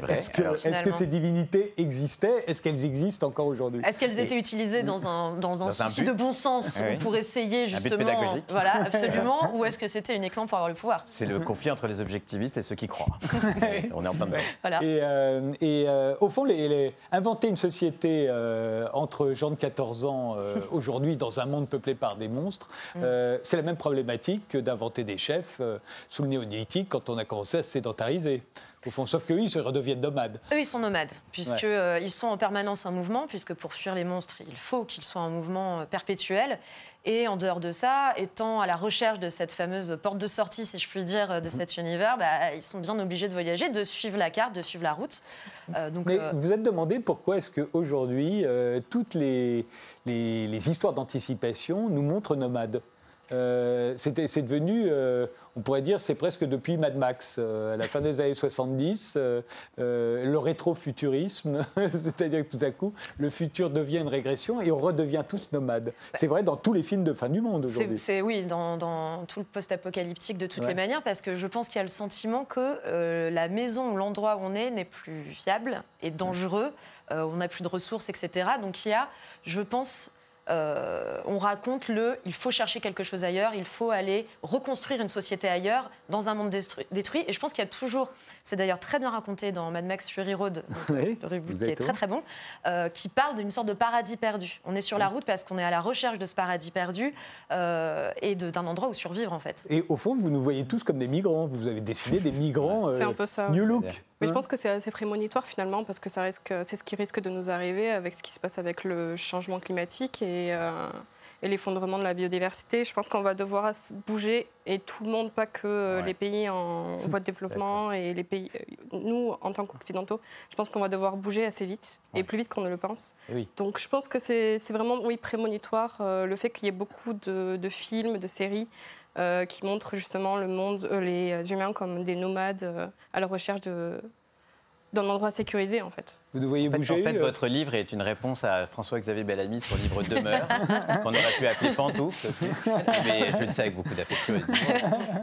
C'est vrai. Est-ce que, est-ce ces divinités existaient? Est-ce qu'elles existent encore aujourd'hui? Est-ce qu'elles étaient utilisées dans un, dans un Dans un souci but? de bon sens Ah oui. pour essayer but justement. pédagogique. Voilà, absolument. ou est-ce que c'était uniquement pour avoir le pouvoir? C'est le conflit entre les objectivistes et ceux qui croient. on est en plein dedans. Voilà. Et, euh, et, euh, au fond, les- les- inventer une société euh, entre gens de 14 ans euh, aujourd'hui dans un monde peuplé par des monstres, euh, c'est la même problématique que d'inventer des chefs euh, sous le néolithique quand on a commencé à se sédentariser. Au fond, sauf qu'eux, ils se redeviennent nomades. Eux, ils sont nomades, puisque Ouais. euh, ils sont en permanence en mouvement, puisque pour fuir les monstres, il faut qu'ils soient en mouvement euh, perpétuel. Et en dehors de ça, étant à la recherche de cette fameuse porte de sortie, si je puis dire, euh, de cet univers, bah, ils sont bien obligés de voyager, de suivre la carte, de suivre la route. Euh, donc, Mais euh, vous êtes demandé pourquoi est-ce qu'aujourd'hui, euh, toutes les, les- les histoires d'anticipation nous montrent nomades? Euh, c'était- c'est devenu, euh, on pourrait dire, c'est presque depuis Mad Max, euh, à la fin des années 70, euh, euh, le rétro-futurisme, c'est-à-dire que tout à coup, le futur devient une régression et on redevient tous nomades. C'est vrai dans tous les films de fin du monde aujourd'hui. C'est oui, dans, dans tout le post-apocalyptique de toutes Ouais. les manières, parce que je pense qu'il y a le sentiment que la maison ou l'endroit où on est n'est plus viable et dangereux, on n'a plus de ressources, etc. Donc il y a, je pense, euh, on raconte le il faut chercher quelque chose ailleurs, il faut aller reconstruire une société ailleurs, dans un monde détruit. Et je pense qu'il y a toujours, c'est d'ailleurs très bien raconté dans Mad Max Fury Road, Oui, le reboot qui est très très bon, euh, qui parle d'une sorte de paradis perdu. On est sur la route parce qu'on est à la recherche de ce paradis perdu euh, et d'un endroit où survivre en fait. Et au fond, vous nous voyez tous comme des migrants. Vous avez décidé des migrants C'est euh, un peu ça. New Look. Mais je Hein pense que c'est assez prémonitoire finalement parce que ça risque, c'est ce qui risque de nous arriver avec ce qui se passe avec le changement climatique et, euh, et l'effondrement de la biodiversité. Je pense qu'on va devoir bouger et tout le monde, pas que euh, Ouais. les pays en voie de développement et les pays. euh, Nous, en tant qu'occidentaux, je pense qu'on va devoir bouger assez vite et plus vite qu'on ne le pense. Oui. Donc je pense que c'est vraiment oui prémonitoire euh, le fait qu'il y ait beaucoup de, de films, de séries euh, qui montre justement le monde, euh, les humains comme des nomades à la recherche de, d'un endroit sécurisé en fait. Vous devriez En fait, bouger. en fait, euh, votre livre est une réponse à François-Xavier Bellamy, son livre Demeure, qu'on aurait pu appeler Pantoufle aussi, mais je le sais avec beaucoup d'affectuosité,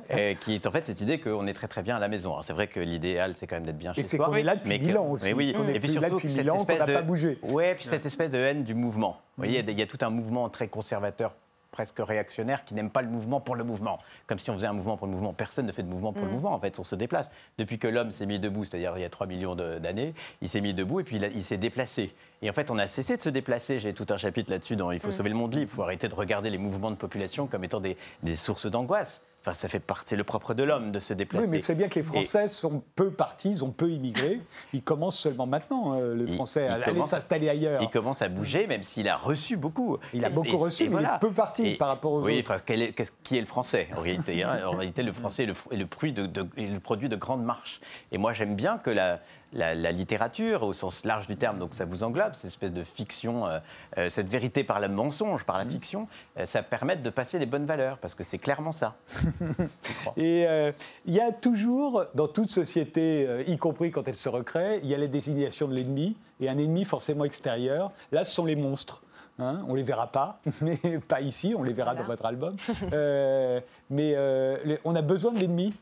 et qui est en fait cette idée qu'on est très très bien à la maison. Alors c'est vrai que l'idéal, c'est quand même d'être bien chez Et c'est soi. qu'on est là depuis mais que- mille ans aussi, mais oui, qu'on est et puis plus là surtout depuis cette mille ans, qu'on espèce n'a de- pas bougé. Ouais, puis cette espèce de haine du mouvement. Vous voyez, il y a- il y a tout un mouvement très conservateur presque réactionnaire qui n'aime pas le mouvement pour le mouvement. Comme si on faisait un mouvement pour le mouvement. Personne ne fait de mouvement pour le mouvement, en fait, on se déplace. Depuis que l'homme s'est mis debout, c'est-à-dire il y a 3 millions d'années, il s'est mis debout et puis il, s'est déplacé. Et en fait, on a cessé de se déplacer. J'ai tout un chapitre là-dessus dans Il faut sauver le monde libre. Il faut arrêter de regarder les mouvements de population comme étant des, des sources d'angoisse. Enfin, ça fait partie, c'est le propre de l'homme de se déplacer. Oui, mais c'est bien que les Et- Français sont peu partis, ils ont peu immigré. Ils commencent seulement maintenant, euh, les Français, il à aller s'installer ailleurs. Il commence à bouger, même s'il a reçu beaucoup. Il a beaucoup et- reçu, et mais il est peu parti par rapport aux oui, autres. enfin, quel est- qu'est-ce- qui est le français en réalité hein? En réalité, le français est le, fr- est le, fruit de, de- est le produit de grandes marches. Et moi, j'aime bien que la, la- la littérature, au sens large du terme, donc ça vous englobe, cette espèce de fiction, euh, euh, cette vérité par le mensonge, par la Mm. fiction, euh, ça permette de passer les bonnes valeurs, parce que c'est clairement ça. Et euh, il y a toujours, dans toute société, euh, y compris quand elle se recrée, il y a la désignation de l'ennemi, et un ennemi forcément extérieur. Là, ce sont les monstres. Hein, on les verra pas, mais pas ici, on les verra Voilà. dans votre album. Euh, mais euh, on a besoin de l'ennemi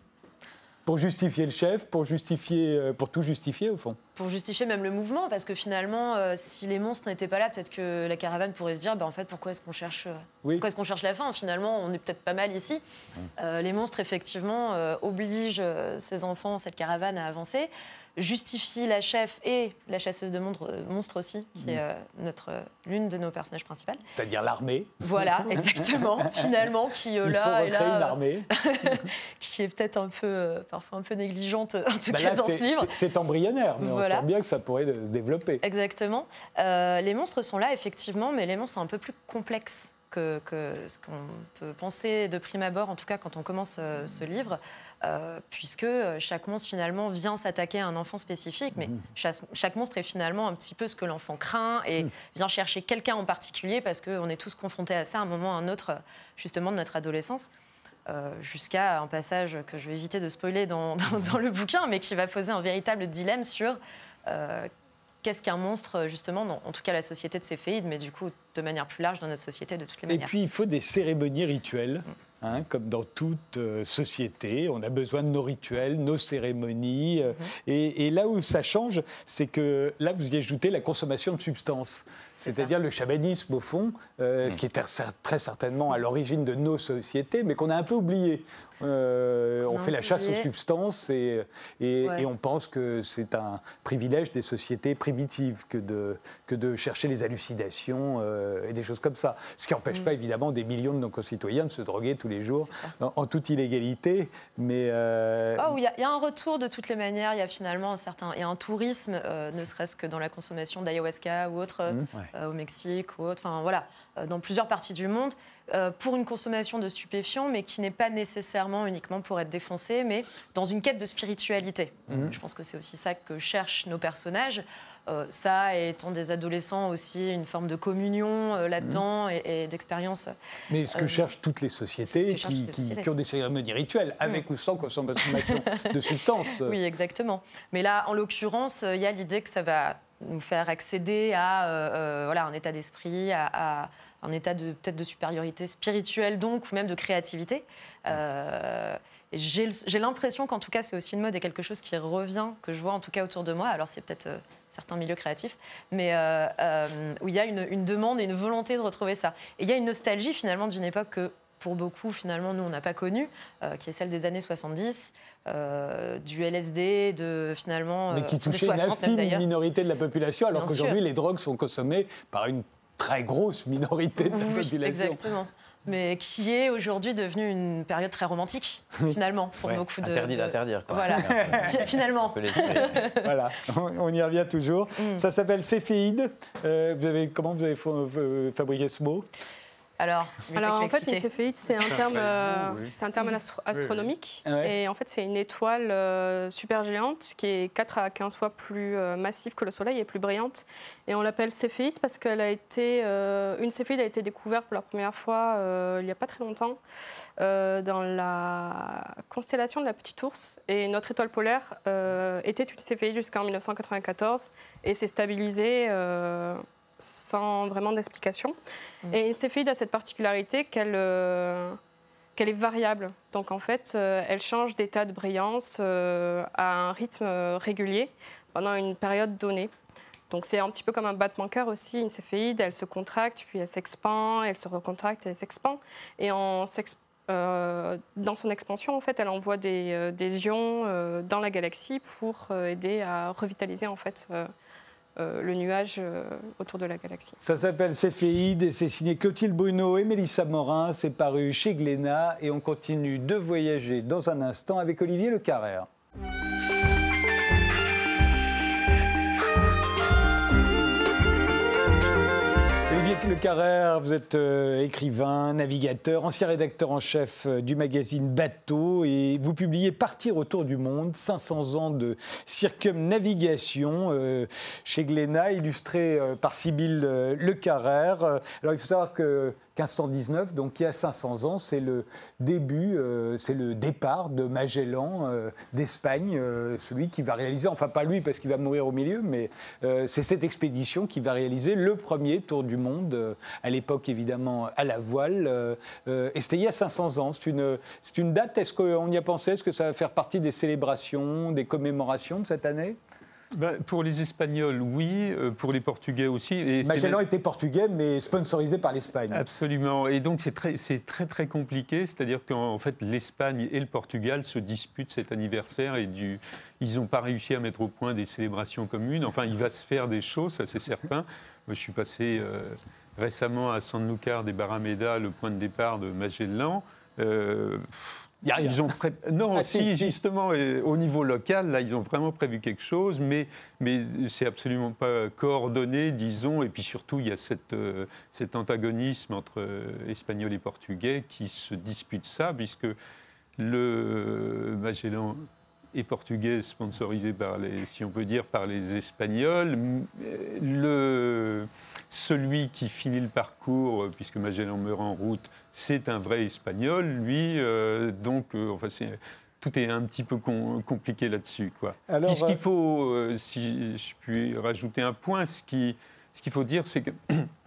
pour justifier le chef, pour, justifier, euh, pour tout justifier au fond. Pour justifier même le mouvement, parce que finalement, euh, si les monstres n'étaient pas là, peut-être que la caravane pourrait se dire, bah, en fait, pourquoi est-ce qu'on cherche, euh, Oui. pourquoi est-ce qu'on cherche la fin? Finalement, on est peut-être pas mal ici. Euh, les monstres, effectivement, euh, obligent ces enfants, cette caravane à avancer, justifient la chef et la chasseuse de monstres, euh, monstres aussi, qui est euh, notre euh, l'une de nos personnages principales. C'est-à-dire l'armée. Voilà, exactement. finalement, qui euh, Il là faut et recréer là, une euh, armée. qui est peut-être un peu, euh, parfois un peu négligente, en tout Bah cas là, dans c'est- ce livre. c'est- embryonnaire, mais Voilà. on sent bien que ça pourrait se développer. Exactement. Euh, les monstres sont là, effectivement, mais les monstres sont un peu plus complexes que, que ce qu'on peut penser de prime abord, en tout cas quand on commence euh, ce livre, euh, puisque euh, chaque monstre, finalement, vient s'attaquer à un enfant spécifique, mais chaque, chaque monstre est finalement un petit peu ce que l'enfant craint et vient chercher quelqu'un en particulier, parce qu'on est tous confrontés à ça à un moment ou à un autre, justement, de notre adolescence. Euh, jusqu'à un passage que je vais éviter de spoiler dans, dans- dans le bouquin, mais qui va poser un véritable dilemme sur euh, qu'est-ce qu'un monstre, justement, dans, en tout cas la société de Céphéide, mais du coup, de manière plus large, dans notre société, de toutes les Et manières. puis, il faut des cérémonies rituelles. Hein, comme dans toute euh, société, on a besoin de nos rituels, nos cérémonies. euh, et, et là où ça change, c'est que là, vous y ajoutez la consommation de substances. C'est C'est-à-dire le chamanisme, au fond, euh, ce qui est très certainement à l'origine de nos sociétés, mais qu'on a un peu oublié. Euh, on fait la chasse aux substances et, et, Ouais. et on pense que c'est un privilège des sociétés primitives que de, que de chercher les hallucinations euh, et des choses comme ça. Ce qui n'empêche pas évidemment des millions de nos concitoyens de se droguer tous les jours en, en toute illégalité. Mais oui, il y, a- il y a un retour de toutes les manières. Il y a finalement un certain, il y a un tourisme, ne serait-ce que dans la consommation d'ayahuasca ou autre, Mmh. Euh, au Mexique ou autre. Enfin voilà, euh, dans plusieurs parties du monde, euh, pour une consommation de stupéfiants, mais qui n'est pas nécessairement uniquement pour être défoncé, mais dans une quête de spiritualité. Mmh. Je pense que c'est aussi ça que cherchent nos personnages. Euh, ça, étant des adolescents aussi, une forme de communion euh, là-dedans et, et d'expérience. Mais ce que Euh, cherchent toutes les sociétés qui, les sociétés. ont des cérémonies rituelles, avec ou sans consommation de substances. Oui, exactement. Mais là, en l'occurrence, il y a l'idée que ça va nous faire accéder à euh, euh, voilà, un état d'esprit, à, à un état de peut-être de supériorité spirituelle, donc, ou même de créativité. Euh, J'ai j'ai l'impression qu'en tout cas, c'est aussi une mode et quelque chose qui revient, que je vois en tout cas autour de moi. Alors, c'est peut-être euh, certains milieux créatifs, mais où il y a une, une demande et une volonté de retrouver ça. Et il y a une nostalgie finalement d'une époque que pour beaucoup, finalement, nous, on n'a pas connue, euh, qui est celle des années 70, euh, du LSD, de finalement. mais euh, qui des touchait une 60 même, infime d'ailleurs. minorité de la population, alors qu'aujourd'hui, les drogues sont consommées par une très grosse minorité de la Oui, population. exactement. Mais qui est aujourd'hui devenue une période très romantique, finalement, pour Ouais, beaucoup de. Interdit de- d'interdire. quoi. Voilà, finalement. On peut l'espérer. voilà, on on y revient toujours. Mm. Ça s'appelle céphéide. Euh, vous avez, comment vous avez fa- fa- fabriqué ce mot? Alors, en fait, une céphéide, c'est un C'est un terme, euh, oui. c'est un terme astro- astronomique. Ouais. Et en fait, c'est une étoile euh, super géante qui est 4 à 15 fois plus euh, massive que le Soleil et plus brillante. Et on l'appelle céphéide parce qu'elle a été, euh, une céphéide a été découverte pour la première fois euh, il n'y a pas très longtemps euh, dans la constellation de la Petite Ourse. Et notre étoile polaire euh, était une céphéide jusqu'en 1994 et s'est stabilisée. Sans vraiment d'explication. Et une céphéide a cette particularité qu'elle euh, qu'elle est variable. Donc en fait, euh, elle change d'état de brillance euh, à un rythme régulier pendant une période donnée. Donc c'est un petit peu comme un battement cœur aussi, une céphéide, elle se contracte, puis elle s'expand, elle se recontracte, elle s'expand. Et en dans son expansion, en fait, elle envoie des, des ions dans la galaxie pour aider à revitaliser en fait euh, le nuage euh, autour de la galaxie. Ça s'appelle Céphéide et c'est signé Clotilde Bruno et Mélissa Morin. C'est paru chez Glénat et on continue de voyager dans un instant avec Olivier Le Carrère. Le Carrère, vous êtes euh, écrivain, navigateur, ancien rédacteur en chef euh, du magazine Bateau et vous publiez Partir autour du monde, 500 ans de circumnavigation euh, chez Glénat, illustré par Sybille Le Carrère. Alors il faut savoir que 1519, donc il y a 500 ans, c'est le début, euh, c'est le départ de Magellan euh, d'Espagne, euh, celui qui va réaliser, enfin pas lui parce qu'il va mourir au milieu, mais c'est cette expédition qui va réaliser le premier tour du monde, à l'époque évidemment à la voile, et c'était il y a 500 ans. C'est une, c'est une date, est-ce qu'on y a pensé? Est-ce que ça va faire partie des célébrations, des commémorations de cette année? Ben, pour les Espagnols, oui. euh, Pour les Portugais aussi. Et Magellan même- était portugais, mais sponsorisé par l'Espagne. Absolument. Et donc, c'est très, très, très compliqué. C'est-à-dire qu'en fait, l'Espagne et le Portugal se disputent cet anniversaire et du, ils n'ont pas réussi à mettre au point des célébrations communes. Enfin, il va se faire des choses, ça c'est certain. Moi, je suis passé euh, récemment à Sanlúcar des Barrameda, le point de départ de Magellan. Euh, Y a rien. Ils ont pré- Non, Ah, si, justement, au niveau local, là, ils ont vraiment prévu quelque chose, mais, mais c'est absolument pas coordonné, disons, et puis surtout, il y a cette, euh, cet antagonisme entre euh, Espagnols et Portugais qui se disputent ça, puisque le Magellan est portugais, sponsorisé par les, si on peut dire, par les Espagnols. Le, celui qui finit le parcours, euh, puisque Magellan meurt en route, c'est un vrai Espagnol, lui. euh, donc, euh, enfin, c'est- tout est un petit peu com- compliqué là-dessus. quoi. Alors, Puis ce qu'il faut, euh, si je puis rajouter un point, ce qui- ce qu'il faut dire, c'est que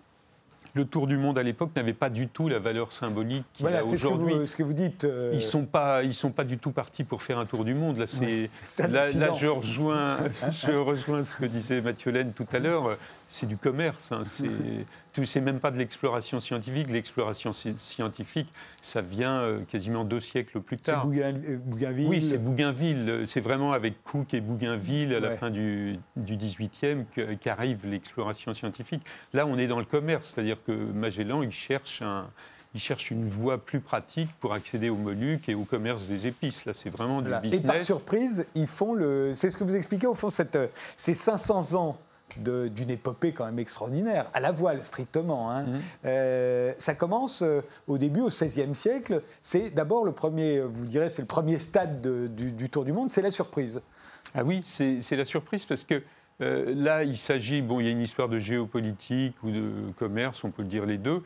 le Tour du monde à l'époque n'avait pas du tout la valeur symbolique qu'il Voilà, a aujourd'hui. vous- ce que vous dites. euh, Ils sont pas, ils sont pas du tout partis pour faire un tour du monde. Là, c'est, là, je rejoins, je rejoins ce que disait Mathieu Laine tout à l'heure. C'est du commerce. hein, c'est, tout- c'est même pas de l'exploration scientifique. L'exploration sci- scientifique, ça vient euh, quasiment deux siècles plus c'est tard. Bougain- euh, Bougainville. Oui, c'est Bougainville. C'est vraiment avec Cook et Bougainville à la fin du, du 18e que- qu'arrive l'exploration scientifique. Là, on est dans le commerce, c'est-à-dire que Magellan, il cherche, un, il cherche une voie plus pratique pour accéder aux Moluques et au commerce des épices. Là, c'est vraiment Voilà. du Et par business. surprise, ils font le. C'est ce que vous expliquez au fond, cette, euh, ces 500 ans d'une épopée quand même extraordinaire, à la voile strictement. hein. Mhm. Euh, ça commence euh, au début, au XVIe siècle. C'est d'abord le premier, vous direz, c'est le premier stade de- du, du Tour du Monde, c'est la surprise. Ah oui, c'est c'est la surprise parce que euh, là, il s'agit, bon, il y a une histoire de géopolitique ou de commerce, on peut le dire les deux.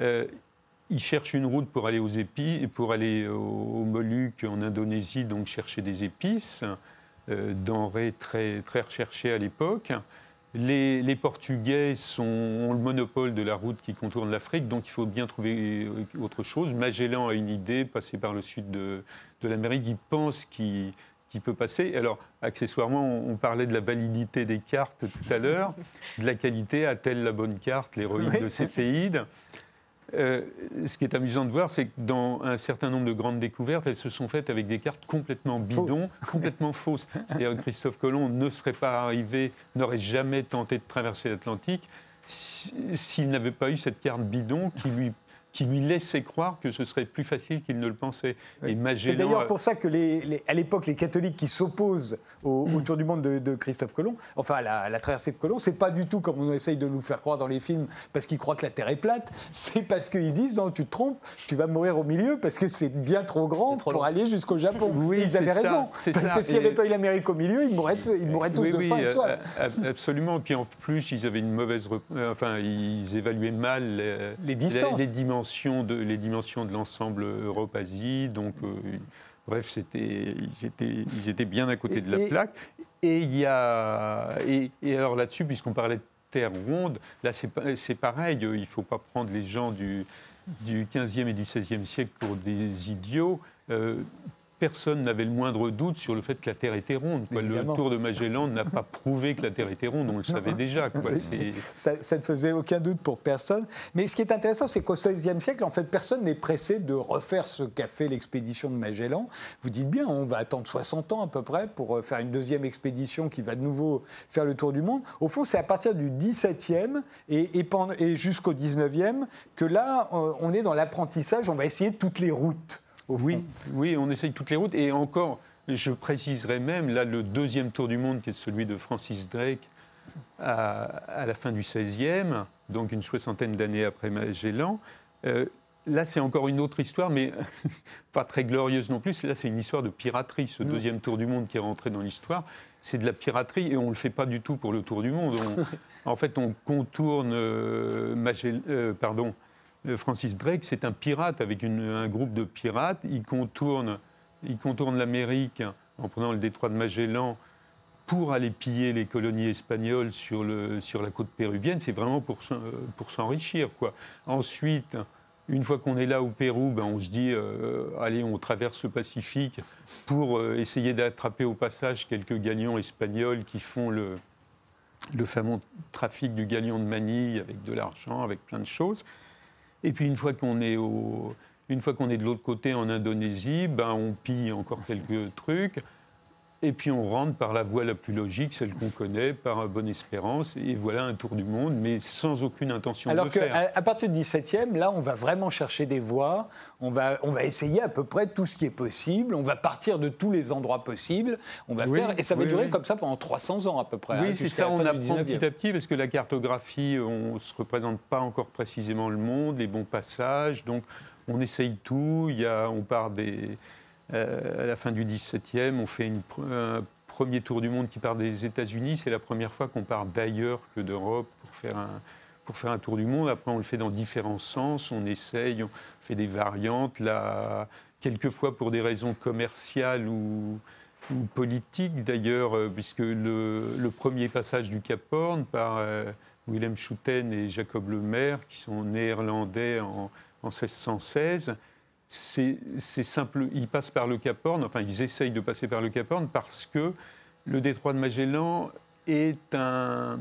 Euh, ils cherchent une route pour aller aux épices, pour aller aux, aux Moluques en Indonésie, donc chercher des épices, euh, denrées très, très recherchées à l'époque. Les, les Portugais sont, ont le monopole de la route qui contourne l'Afrique, donc il faut bien trouver euh, autre chose. Magellan a une idée, passer par le sud de, de l'Amérique, il pense qu'il peut passer. Alors, accessoirement, on, on parlait de la validité des cartes tout à l'heure, de la qualité, a-t-elle la bonne carte, l'héroïne Oui. de Céphéide Euh, ce qui est amusant de voir, c'est que dans un certain nombre de grandes découvertes, elles se sont faites avec des cartes complètement bidons, complètement fausses. C'est-à-dire que Christophe Colomb ne serait pas arrivé, n'aurait jamais tenté de traverser l'Atlantique si- s'il n'avait pas eu cette carte bidon qui lui qui lui laissait croire que ce serait plus facile qu'il ne le pensait. Et C'est d'ailleurs pour ça que, les, à l'époque, les catholiques qui s'opposent au, tour du monde de, Christophe Colomb, enfin à la, traversée de Colomb, c'est pas du tout comme on essaye de nous faire croire dans les films parce qu'ils croient que la Terre est plate, c'est parce qu'ils disent non, tu te trompes, tu vas mourir au milieu parce que c'est bien trop grand pour aller jusqu'au Japon. Oui, ils avaient raison. Parce que s'il n'y avait pas eu l'Amérique au milieu, ils mourraient, ils mourraient tous de faim et de soif. Absolument. Puis en plus, ils avaient une mauvaise. Euh, enfin, ils évaluaient mal les, distances. Les, dimensions de, les dimensions de l'ensemble Europe-Asie. Donc, euh, bref, c'était, ils, étaient, ils étaient bien à côté de la plaque. Et il y a. Et, alors là-dessus, puisqu'on parlait de terre ronde, là, c'est pareil. Il ne faut pas prendre les gens du, du 15e et du 16e siècle pour des idiots. Euh, personne n'avait le moindre doute sur le fait que la Terre était ronde. Le Tour de Magellan n'a pas prouvé que la Terre était ronde, on le savait déjà. Ça, ne faisait aucun doute pour personne. Mais ce qui est intéressant, c'est qu'au XVIe siècle, en fait, personne n'est pressé de refaire ce qu'a fait l'expédition de Magellan. Vous dites bien, on va attendre 60 ans à peu près pour euh, faire une deuxième expédition qui va de nouveau faire le tour du monde. Au fond, c'est à partir du XVIIe et, et, et jusqu'au XIXe que là, euh, on est dans l'apprentissage, on va essayer toutes les routes. Oui, oui, on essaye toutes les routes. Et encore, je préciserai même, là, le deuxième tour du monde, qui est celui de Francis Drake, à, la fin du XVIe, donc une soixantaine d'années après Magellan. Euh, là, c'est encore une autre histoire, mais pas très glorieuse non plus. Là, c'est une histoire de piraterie. Ce deuxième tour du monde qui est rentré dans l'histoire, c'est de la piraterie et on ne le fait pas du tout pour le tour du monde. en fait, on contourne euh, Magellan, euh, pardon, Francis Drake, c'est un pirate avec un groupe de pirates. Il contourne, il contourne l'Amérique en prenant le détroit de Magellan pour aller piller les colonies espagnoles sur, le, sur la côte péruvienne. C'est vraiment pour, pour s'enrichir. Ensuite, une fois qu'on est là au Pérou, ben on se dit, euh, allez, on traverse le Pacifique pour euh, essayer d'attraper au passage quelques galions espagnols qui font le, le fameux trafic du galion de Manille avec de l'argent, avec plein de choses. Et puis une fois qu'on est, de l'autre côté en Indonésie, ben, on pille encore quelques trucs. Et puis on rentre par la voie la plus logique, celle qu'on connaît, par Bonne Espérance, et voilà un tour du monde, mais sans aucune intention Alors de faire. Alors qu'à partir du 17e, là, on va vraiment chercher des voies, on va, on va essayer à peu près tout ce qui est possible, on va partir de tous les endroits possibles, on va faire, et ça va durer comme ça pendant 300 ans à peu près. Oui, hein, c'est ça, on apprend petit à petit, parce que la cartographie, on ne se représente pas encore précisément le monde, les bons passages, donc on essaye tout, il y a, on part des à la fin du XVIIe, on fait un premier tour du monde qui part des États-Unis. C'est la première fois qu'on part d'ailleurs que d'Europe pour faire un pour faire un tour du monde. Après, on le fait dans différents sens. On essaye, on fait des variantes. Là, quelquefois pour des raisons commerciales ou, politiques d'ailleurs, euh, puisque le, premier passage du Cap Horn par euh, Willem Schouten et Jacob Lemaire, qui sont néerlandais en 1616, c'est simple. Ils passent par le Cap Horn, enfin, ils essayent de passer par le Cap Horn parce que le détroit de Magellan est un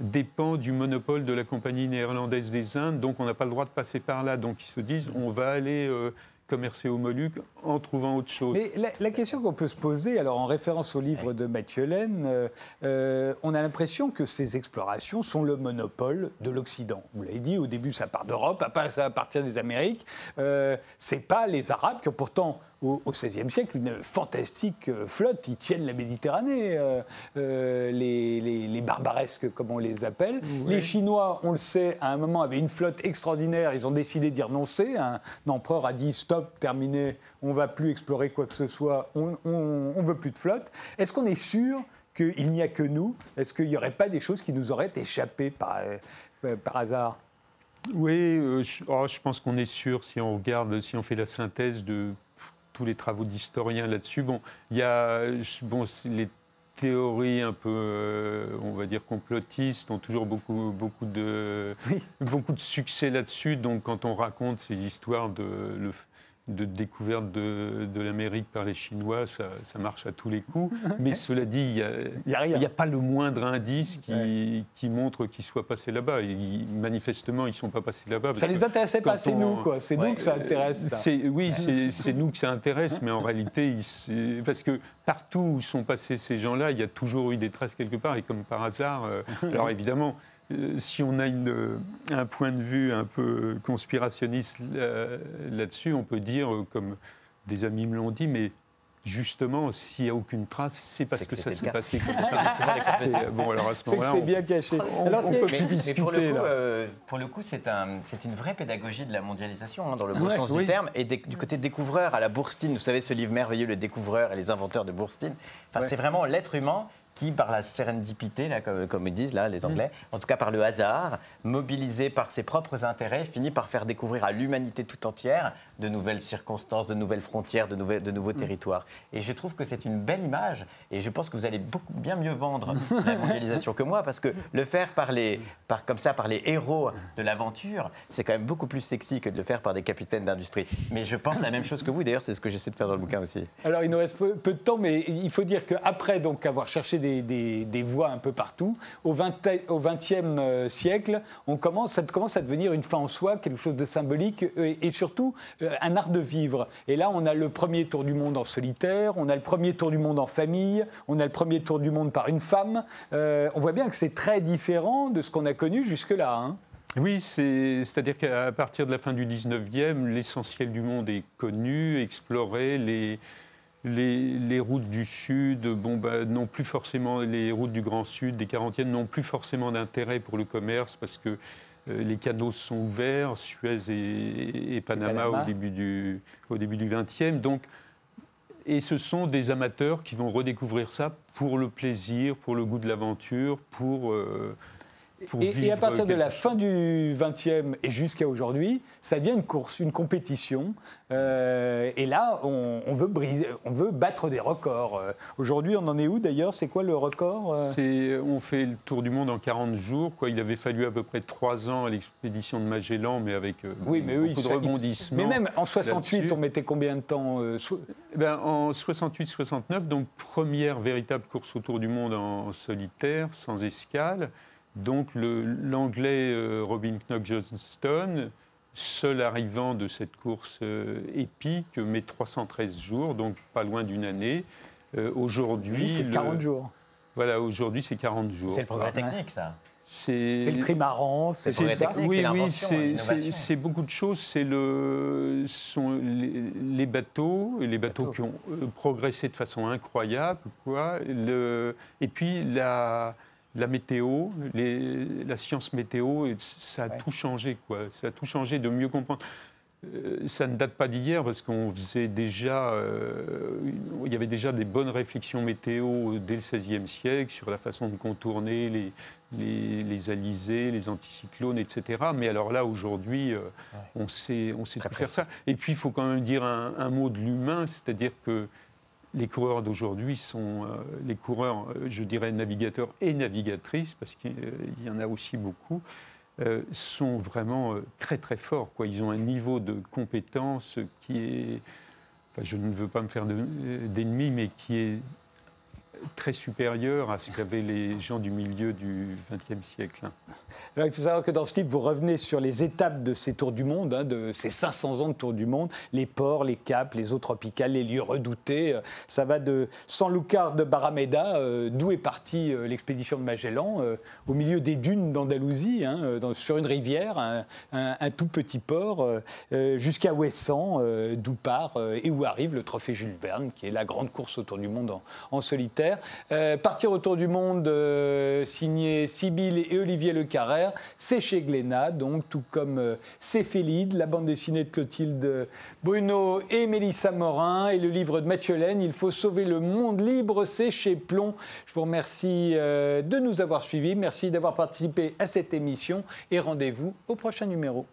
dépend du monopole de la compagnie néerlandaise des Indes, donc on n'a pas le droit de passer par là. Donc ils se disent, on va aller euh, commercer aux Moluques en trouvant autre chose. Mais la, question qu'on peut se poser, alors en référence au livre de Mathieu Laine, euh, euh, on a l'impression que ces explorations sont le monopole de l'Occident. Vous l'avez dit, au début ça part d'Europe, après ça appartient des Amériques. Euh, c'est pas les Arabes qui ont pourtant au XVIe siècle une fantastique euh, flotte. Ils tiennent la Méditerranée, euh, euh, les, les, barbaresques, comme on les appelle. Les Chinois, on le sait, à un moment avaient une flotte extraordinaire. Ils ont décidé d'y renoncer. Un, empereur a dit stop, terminé, on ne va plus explorer quoi que ce soit, on ne veut plus de flotte. Est-ce qu'on est sûr qu'il n'y a que nous? Est-ce qu'il n'y aurait pas des choses qui nous auraient échappé par, par hasard? Oui, oh, je pense qu'on est sûr si on regarde, si on fait la synthèse de tous les travaux d'historiens là-dessus. Bon, il y a bon, les théories un peu, euh, on va dire, complotistes ont toujours beaucoup, beaucoup, de, beaucoup de succès là-dessus. Donc, quand on raconte ces histoires de, le, de découverte de, de l'Amérique par les Chinois, ça, ça, marche à tous les coups. Mais cela dit, il n'y a, a, pas le moindre indice qui, qui montre qu'ils soient passés là-bas. Manifestement, ils ne sont pas passés là-bas. Ça ne les intéressait pas, c'est nous, quoi. C'est nous que ça intéresse. Ça. Oui, c'est nous que ça intéresse, mais en réalité, parce que partout où sont passés ces gens-là, il y a toujours eu des traces quelque part, et comme par hasard, euh, alors évidemment, si on a une, euh, un point de vue un peu conspirationniste euh, là-dessus, on peut dire, euh, comme des amis me l'ont dit, mais justement, s'il n'y a aucune trace, c'est parce que, que ça s'est passé comme ça. bon, alors à ce moment-là, c'est on- bien caché. on- Alors, on peut Mais, plus mais pour le discuter, coup, euh, pour le coup, c'est un, c'est une vraie pédagogie de la mondialisation, hein, dans le bon Ouais, sens oui. du terme. Et du côté découvreur, à la Bourstine, vous savez, ce livre merveilleux, Le découvreur et les inventeurs de Bourstine. Enfin, Ouais. C'est vraiment l'être humain qui, par la sérendipité, là, comme, comme ils disent là, les Anglais, en tout cas par le hasard, mobilisé par ses propres intérêts, finit par faire découvrir à l'humanité tout entière de nouvelles circonstances, de nouvelles frontières, de, nouveaux territoires. Et je trouve que c'est une belle image, et je pense que vous allez beaucoup bien mieux vendre la mondialisation que moi, parce que le faire par les, par, comme ça par les héros de l'aventure, c'est quand même beaucoup plus sexy que de le faire par des capitaines d'industrie. Mais je pense la même chose que vous, d'ailleurs, c'est ce que j'essaie de faire dans le bouquin aussi. Alors, il nous reste peu, peu de temps, mais il faut dire qu'après donc, avoir cherché des, des- des voies un peu partout, au XXe siècle, on commence, ça commence à devenir une fin en soi, quelque chose de symbolique euh, et, surtout euh, un art de vivre. Et là, on a le premier tour du monde en solitaire, on a le premier tour du monde en famille, on a le premier tour du monde par une femme. Euh, on voit bien que c'est très différent de ce qu'on a connu jusque-là. hein. Oui, c'est- c'est-à-dire qu'à partir de la fin du 19e, l'essentiel du monde est connu, exploré. Les, routes du Sud bon, bah, n'ont plus forcément, les routes du Grand Sud, des 40e, n'ont plus forcément d'intérêt pour le commerce parce que euh, les canaux sont ouverts, Suez et, et Panama, Panama. Au, début du, au début du 20e. Donc, et ce sont des amateurs qui vont redécouvrir ça pour le plaisir, pour le goût de l'aventure, pour, euh, pour Et, et à partir de la chose. fin du XXe et jusqu'à aujourd'hui, ça devient une course, une compétition. Euh, et là, on, on veut briser, on veut battre des records. Euh, Aujourd'hui, on en est où d'ailleurs? C'est quoi le record euh? C'est- On fait le tour du monde en 40 jours. Quoi. Il avait fallu à peu près 3 ans à l'expédition de Magellan, mais avec Oui, mais beaucoup ils- de rebondissements. Mais même en 68, là-dessus. on mettait combien de temps so- Eh ben, en 68-69, donc première véritable course autour du monde en solitaire, sans escale. Donc l'anglais euh, Robin Knock Johnston, seul arrivant de cette course euh, épique, met 313 jours, donc pas loin d'une année. Euh, aujourd'hui, c'est le- 40 jours. Voilà, aujourd'hui c'est 40 jours. C'est le progrès technique, ça. C'est le trimaran, c'est ça. oui, oui, beaucoup de choses. C'est le, sont les, les bateaux, les bateaux, Bateaux. qui ont progressé de façon incroyable, quoi. Le, et puis la, la météo, les- la science météo, et ça a Ouais. tout changé, quoi. Ça a tout changé de mieux comprendre. Euh, Ça ne date pas d'hier parce qu'on faisait déjà, euh, il y avait déjà des bonnes réflexions météo dès le XVIe siècle sur la façon de contourner les, les, les alizés, les anticyclones, etc. Mais alors là, aujourd'hui, euh, on sait, on sait tout faire ça. Et puis, il faut quand même dire un, un mot de l'humain, c'est-à-dire que les coureurs d'aujourd'hui sont euh, les coureurs, euh, je dirais, navigateurs et navigatrices, parce qu'il euh, y en a aussi beaucoup, sont vraiment très très forts. Ils ont un niveau de compétence qui est, enfin, je ne veux pas me faire de- d'ennemis, mais qui est très supérieur à ce qu'avaient les gens du milieu du XXe siècle. il faut savoir que dans ce livre, vous revenez sur les étapes de ces tours du monde, hein, de ces 500 ans de tour du monde, les ports, les caps, les eaux tropicales, les lieux redoutés. Ça va de Sanlúcar de Barrameda, euh, d'où est partie euh, l'expédition de Magellan, euh, au milieu des dunes d'Andalousie, hein, sur une rivière, un, tout petit port, jusqu'à Ouessant, d'où part et où arrive le trophée Jules Verne, qui est la grande course autour du monde en solitaire. Euh, partir autour du monde, euh, signé Sibylle et Olivier Le Carrère, c'est chez Glénat, donc tout comme euh, C'est Félide, la bande dessinée de Clotilde Bruno et Mélissa Morin, et le livre de Mathieu Laine, Il faut sauver le monde libre, c'est chez Plomb. Je vous remercie euh, de nous avoir suivis, merci d'avoir participé à cette émission, et rendez-vous au prochain numéro.